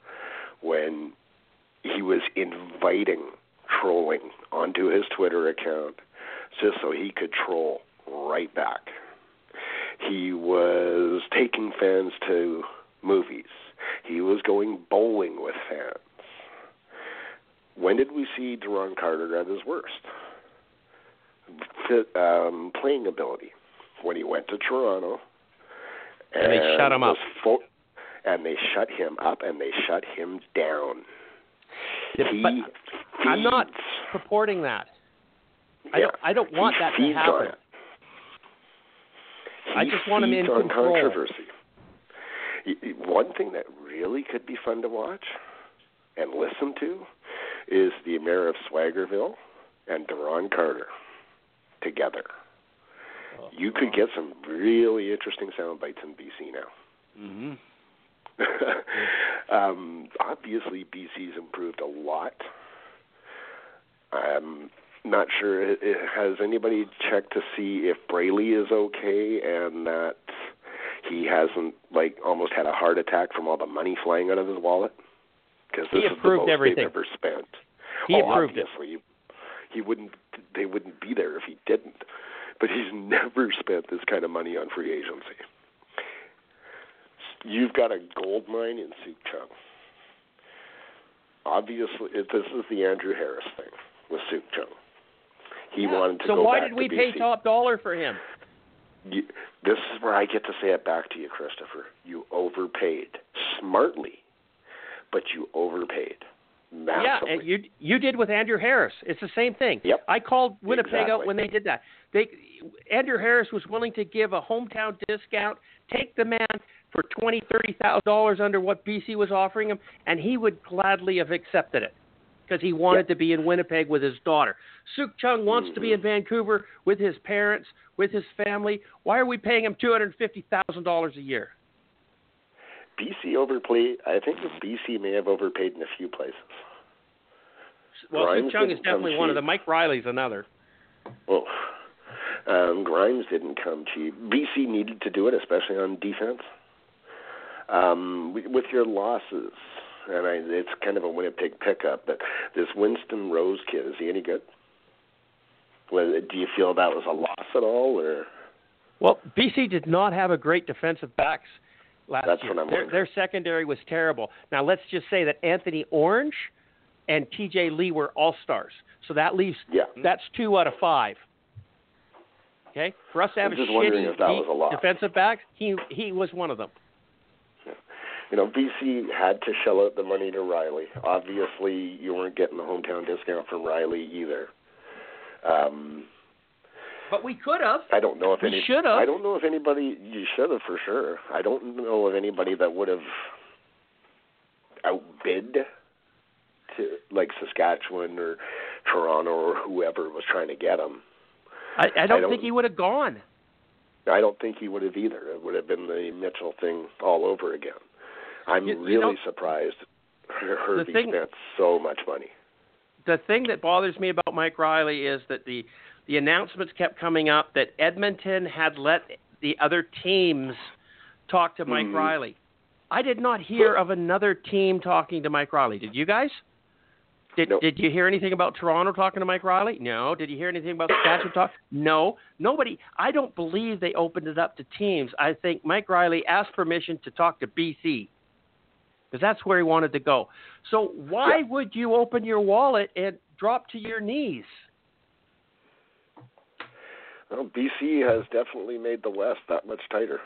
when he was inviting trolling onto his Twitter account just so he could troll right back. He was taking fans to movies. He was going bowling with fans. When did we see Duron Carter at his worst? Um, playing ability. When he went to Toronto, And they shut him up. Fo- and they shut him up, and they shut him down. Yeah, he but I'm not feeds- purporting that. I don't. I don't want he that to happen. I just want him in feeds on control. controversy. One thing that really could be fun to watch and listen to is the mayor of Swaggerville and Duron Carter together. You could get some really interesting sound bites in BC now. Mhm. [laughs] um, obviously, BC's improved a lot. I'm not sure. It, it, has anybody checked to see if Braley is okay and that he hasn't like almost had a heart attack from all the money flying out of his wallet? Because He this is the most everything. they've ever spent. He oh, approved it. obviously, he wouldn't. They wouldn't be there if he didn't. But he's [laughs] never spent this kind of money on free agency. You've got a gold mine in Sukh Chungh. Obviously, this is the Andrew Harris thing with Sukh Chungh. He Yeah. wanted to go back to so why did we to pay top dollar for him? You, this is where I get to say it back to you, Christopher. You overpaid smartly, but you overpaid massively. Yeah, and you you did with Andrew Harris. It's the same thing. Yep. I called Winnipeg out when they did that. They Andrew Harris was willing to give a hometown discount, take the man for twenty, thirty thousand dollars under what BC was offering him, and he would gladly have accepted it because he wanted Yep. to be in Winnipeg with his daughter. Sukh Chungh wants to be in mm-hmm. Vancouver with his parents, with his family. Why are we paying him two hundred fifty thousand dollars a year? BC overpaid. I think BC may have overpaid in a few places. Well, Sukh Chungh is definitely one of cheap. them. Mike Reilly's another. Well, um, Grimes didn't come cheap. BC needed to do it, especially on defense. Um, with- your losses, and I, it's kind of a Winnipeg pickup, but this Winston Rose kid is he any good? Well, do you feel that was a loss at all, or Well, BC did not have a great defensive backs last That's year. what I'm their, their secondary was terrible. Now let's just say that Anthony Orange and T.J. Lee were all stars. So that leaves yeah? that's two out of five. Okay, for us to have I'm a shitty if that was a loss. defensive back, he he was one of them. You know, BC had to shell out the money to Reilly. Obviously, you weren't getting the hometown discount from Reilly either. Um, But we could have. I don't know if We any. should've. I don't know if anybody. You should have for sure. I don't know of anybody that would have outbid to like Saskatchewan or Toronto or whoever was trying to get him. I, I don't don't- think he would have gone. I don't think he would have either. It would have been the Mitchell thing all over again. I'm You- you really know- surprised Hervey thing- spent so much money. the thing that bothers me about Mike Reilly is that the the announcements kept coming up that Edmonton had let the other teams talk to Mike Mhm. Reilly. I did not hear of another team talking to Mike Reilly. Did you guys? Did Nope. Did you hear anything about Toronto talking to Mike Reilly? No. Did you hear anything about Saskatchewan talk? No. Nobody. I don't believe they opened it up to teams. I think Mike Reilly asked permission to talk to BC because that's where he wanted to go. So why Yeah. would you open your wallet and drop to your knees? Well, BC has definitely made the West that much tighter.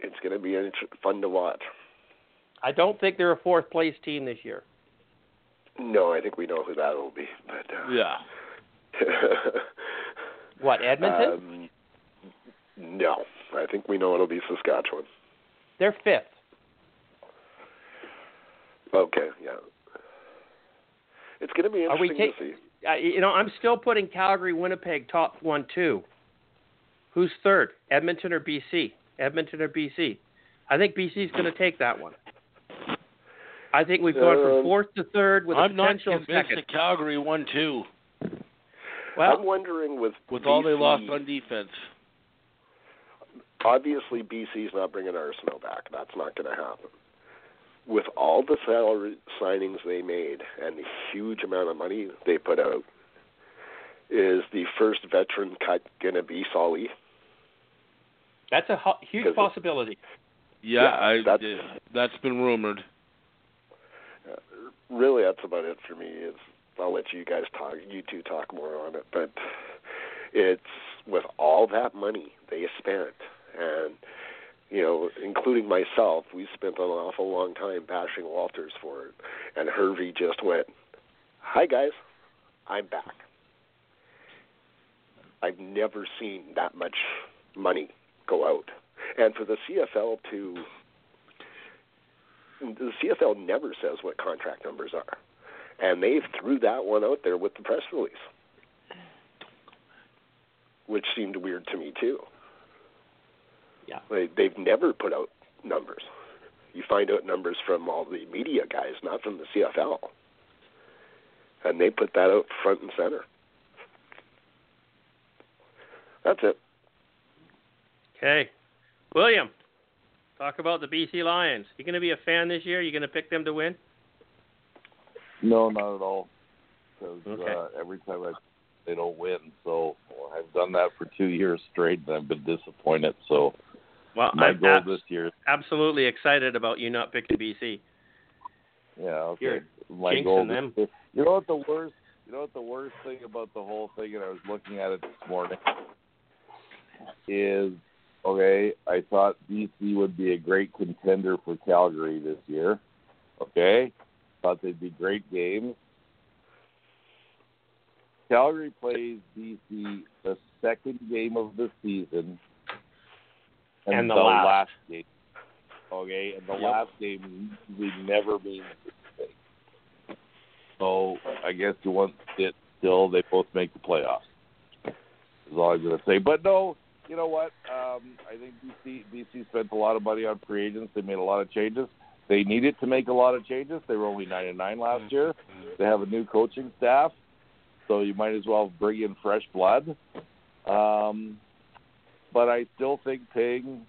It's going to be fun to watch. I don't think they're a fourth place team this year. No, I think we know who that will be. But uh, Yeah. [laughs] What Edmonton? um, no, I think we know it'll be Saskatchewan. they're fifth. Okay, yeah. It's going to be Are we interesting take- to see. Uh, you know, I'm still putting Calgary, Winnipeg top one, two. Who's third? Edmonton or BC? Edmonton or BC? I think BC is going to take that one. I think we've gone from Um, fourth to third with a I'm not potential convinced second. that Calgary won two Well, I'm wondering with with all they lost on defense. obviously BC's not bringing Arsenault back. That's not going to happen. With all the salary signings they made and the huge amount of money they put out, is the first veteran cut going to be Solly? that's a hu- huge 'Cause it- possibility. Yeah, Yeah, I, that's- that's been rumored. Really, that's about it for me. Is I'll let you guys talk, you two talk more on it, but it's with all that money they spent, and you know, including myself, we spent an awful long time bashing Walters for it, and Hervey just went, "Hi guys, I'm back." I've never seen that much money go out, and for the CFL to the CFL never says what contract numbers are, and they threw that one out there with the press release. which seemed weird to me too. Yeah. They they've never put out numbers. You find out numbers from all the media guys, not from the CFL. And they put that out front and center. That's it. Okay. William, talk about the BC Lions. You going to be a fan this year? You going to pick them to win? No, not at all. Because Okay. uh, every time I they don't win, so I've done that for two years straight, and I've been disappointed. So Well, my I'm goal ab- this year, absolutely excited about you not picking BC. yeah, okay. You're my goal them. this You know what the worst? You know what the worst thing about the whole thing, and I was looking at it this morning, is okay. I thought BC would be a great contender for Calgary this year. Okay, thought they'd be great games. Calgary plays BC the second game of the season, And the last. game. Okay, and the Yep. last game usually never means anything. So I guess you want it still. They both make the playoffs. Is all I'm going to say. But no, you know what? Um, I think BC BC spent a lot of money on free agents. They made a lot of changes. They needed to make a lot of changes. They were only nine and nine last year. They have a new coaching staff, so you might as well bring in fresh blood. Um, but I still think paying,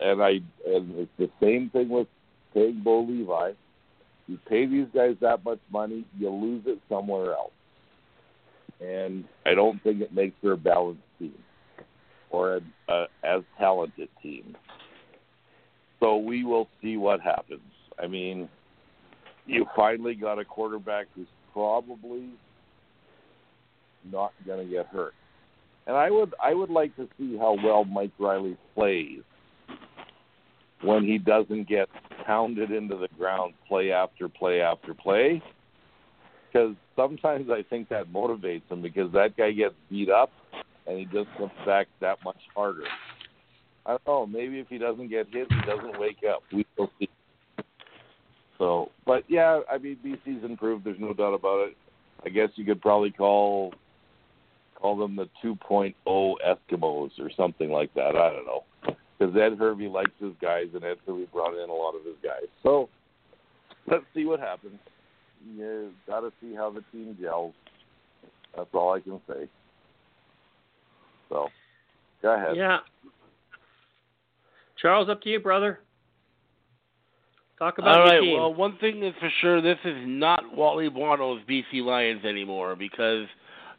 and I and it's the same thing with paying Bo Levi. You pay these guys that much money, you lose it somewhere else. And I don't think it makes for a balanced team or a, a as talented team. So we will see what happens. I mean, you finally got a quarterback who's probably not going to get hurt. And I would I would like to see how well Mike Reilly plays when he doesn't get pounded into the ground play after play after play. Because sometimes I think that motivates him because that guy gets beat up and he just comes back that much harder. I don't know. Maybe if he doesn't get hit, he doesn't wake up. We will see. So, but yeah, I mean, BC's improved. There's no doubt about it. I guess you could probably call call them the 2.0 Eskimos or something like that. I don't know. Because Ed Hervey likes his guys, and Ed Hervey brought in a lot of his guys. So let's see what happens. You got to see how the team gels. That's all I can say. So, go ahead. Yeah. Charles, up to you, brother. Talk about All your right. team. Well, one thing is for sure, this is not Wally Buono's BC Lions anymore because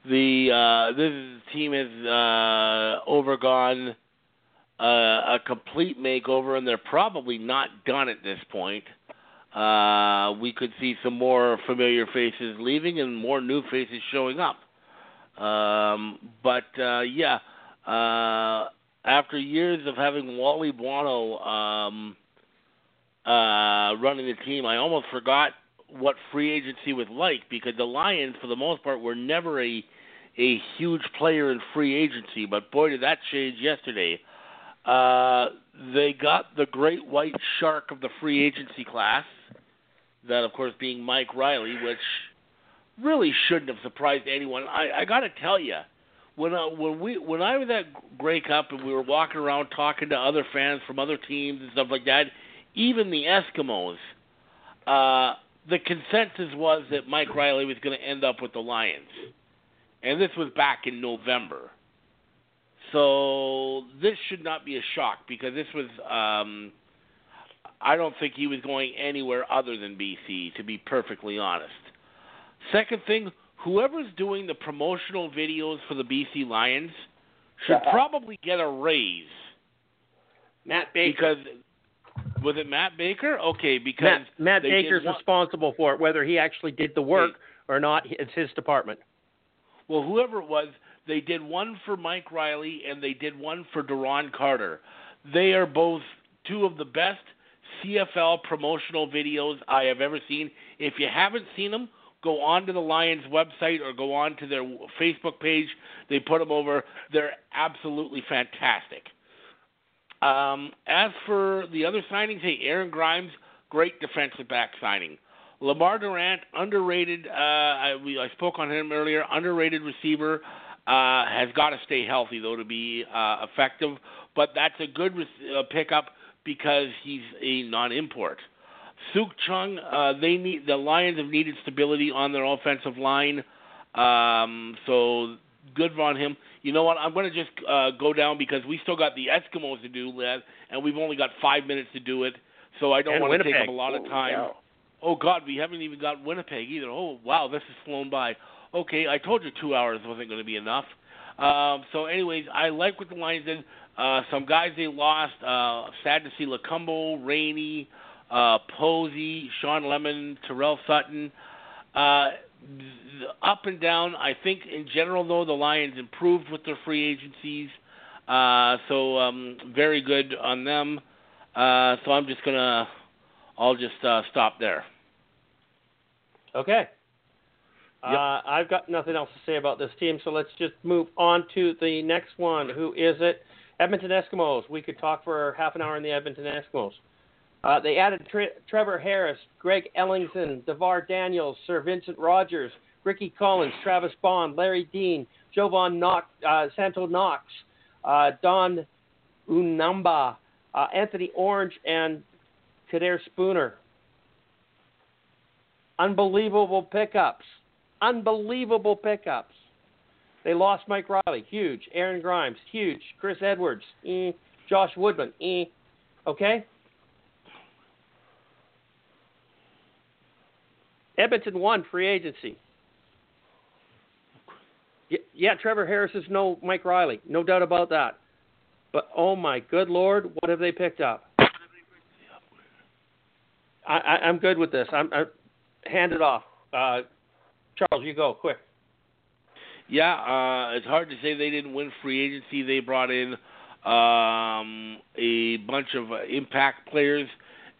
the uh, this team has uh, overgone uh, a complete makeover, and they're probably not done at this point. Uh, we could see some more familiar faces leaving and more new faces showing up. Um, but uh, yeah, uh, after years of having Wally Buono um, uh, running the team, I almost forgot what free agency was like because the Lions, for the most part, were never a a huge player in free agency. But boy, did that change yesterday. Uh, they got the great white shark of the free agency class, that of course being Mike Reilly, which really shouldn't have surprised anyone. I, I got to tell you, when I, when we when I was at Grey Cup and we were walking around talking to other fans from other teams and stuff like that, even the Eskimos, uh, the consensus was that Mike Reilly was going to end up with the Lions, and this was back in November. So this should not be a shock because this was. Um, I don't think he was going anywhere other than BC, to be perfectly honest. Second thing, whoever's doing the promotional videos for the BC Lions should uh-huh. probably get a raise Matt Baker. because was it Matt Baker? Okay, because Matt, Matt they Baker's one- responsible for it, whether he actually did the work or not. It's his department. Well, whoever it was, they did one for Mike Reilly and they did one for Duron Carter. They are both two of the best CFL promotional videos I have ever seen. If you haven't seen them, go on to the Lions website or go on to their Facebook page. They put them over. They're absolutely fantastic. Um, as for the other signings, hey, Aaron Grimes, great defensive back signing. Lemar Durant, underrated. Uh, I, we, I spoke on him earlier. Underrated receiver. uh, has got to stay healthy though to be uh, effective. But that's a good uh, pickup because he's a non-import. Sukh Chungh, uh, they need the Lions have needed stability on their offensive line, um, so good on him. You know what? I'm going to just uh, go down because we still got the Eskimos to do, Lev, and we've only got five minutes to do it, so I don't And want to take up a lot of Oh, time. yeah. Oh God, we haven't even got Winnipeg either. Oh wow, this has flown by. Okay, I told you two hours wasn't going to be enough. Um, so, anyways, I like what the Lions did. Uh, some guys they lost. Uh, sad to see Lokombo, Rainey, uh, Posey, Shawn Lemon, Terrell Sutton. Uh, up and down. I think in general though the Lions improved with their free agencies. Uh, so um, very good on them. Uh, so I'm just gonna, I'll just uh, stop there. Okay. Yep. Uh, I've got nothing else to say about this team, so let's just move on to the next one. Who is it? Edmonton Eskimos. We could talk for half an hour on the Edmonton Eskimos. Uh, they added Tre- Trevor Harris, Greg Ellingson, DaVaris Daniels, Sir Vincent Rogers, Ricky Collins, Travis Bond, Larry Dean, Jovan Knox, uh, Santo Knox, uh, Don Unamba, uh, Anthony Orange, and Kader Spooner. Unbelievable pickups. Unbelievable pickups. They lost Mike Reilly, huge. Aaron Grimes, huge. Chris Edwards, eh. Josh Woodman, eh. Okay? Edmonton won free agency. Yeah, Trevor Harris is no Mike Reilly, no doubt about that. But oh my good lord, what have they picked up? I, I'm good with this. I'm, I hand it off. Uh, Charles, you go quick. Yeah, uh, it's hard to say they didn't win free agency. They brought in um, a bunch of uh, impact players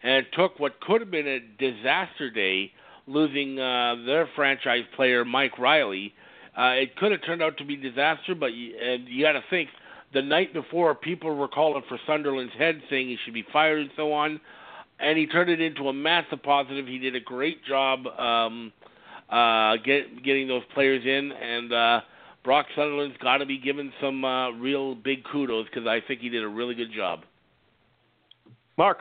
and took what could have been a disaster day, losing uh, their franchise player Mike Reilly. Uh, it could have turned out to be disaster, but you, and you got to think the night before people were calling for Sunderland's head, saying he should be fired and so on, and he turned it into a massive positive. He did a great job. Um, uh, get, getting those players in, and uh, Brock Sunderland's got to be given some uh, real big kudos because I think he did a really good job. Mark,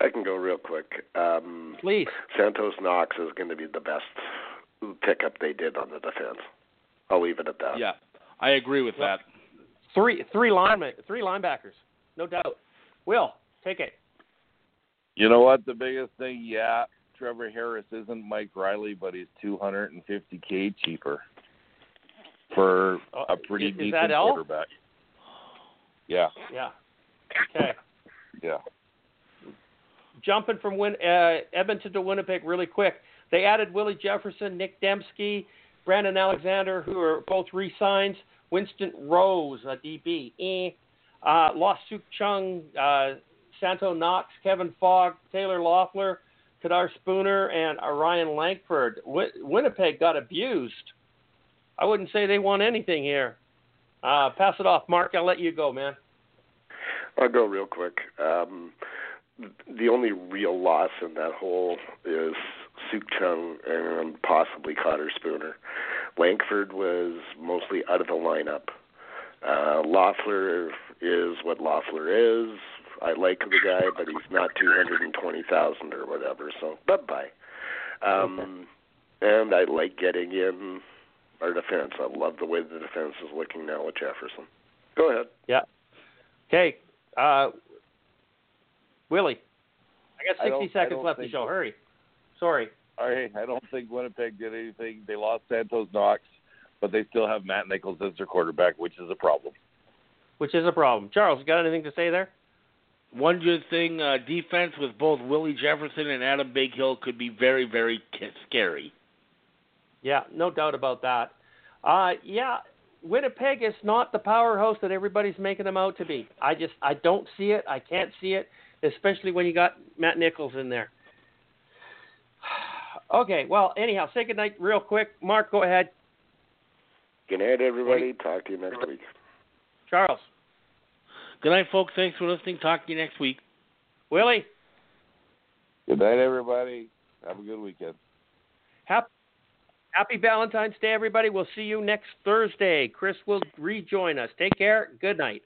I can go real quick. Um, please. Santos Knox is going to be the best pickup they did on the defense. I'll leave it at that. Yeah, I agree with that. Three three linemen, three linebackers, no doubt. Will take it. You know what? The biggest thing, yeah, Trevor Harris isn't Mike Reilly, but he's 250k cheaper for a pretty Uh, is, is decent that quarterback. Yeah, Yeah. Okay. yeah. Jumping from Win- uh, Edmonton to Winnipeg really quick. They added Willie Jefferson, Nick Demski, Brandon Alexander, who are both re-signs. Winston Rose, a DB. Eh. Uh, lost Sukh Chungh, uh, Santo Knox, Kevin Fogg, Taylor Loffler, Kadar Spooner, and Orion Lankford. Win- Winnipeg got abused. I wouldn't say they won anything here. Uh, pass it off, Mark. I'll let you go, man. I'll go real quick. Um, the only real loss in that whole is Sukh Chungh and possibly Cotter Spooner. Lankford was mostly out of the lineup. Uh, Loffler is what Loffler is. I like the guy, but he's not two hundred and twenty thousand or whatever. So bye bye. Um, and I like getting in our defense. I love the way the defense is looking now with Jefferson. Go ahead. Yeah. Okay, uh, Willie. I got 60 I seconds left to think show. so. Hurry. Sorry. All right, I don't think Winnipeg did anything. They lost Santos Knox, but they still have Matt Nichols as their quarterback, which is a problem. Which is a problem. Charles, you got anything to say there? One good thing, uh, defense with both Willie Jefferson and Adam Bighill could be very, very scary. Yeah, no doubt about that. Uh, yeah, Winnipeg is not the powerhouse that everybody's making them out to be. I just I don't see it. I can't see it, especially when you got Matt Nichols in there. [sighs] Okay, well, anyhow, say goodnight real quick. Mark, go ahead. Good night, everybody. Talk to you next week. Charles, Good night, folks. Thanks for listening. Talk to you next week. Willie, Good night, everybody. Have a good weekend. happy, Happy Valentine's Day, everybody. We'll see you next Thursday. Chris will rejoin us. Take care. Good night.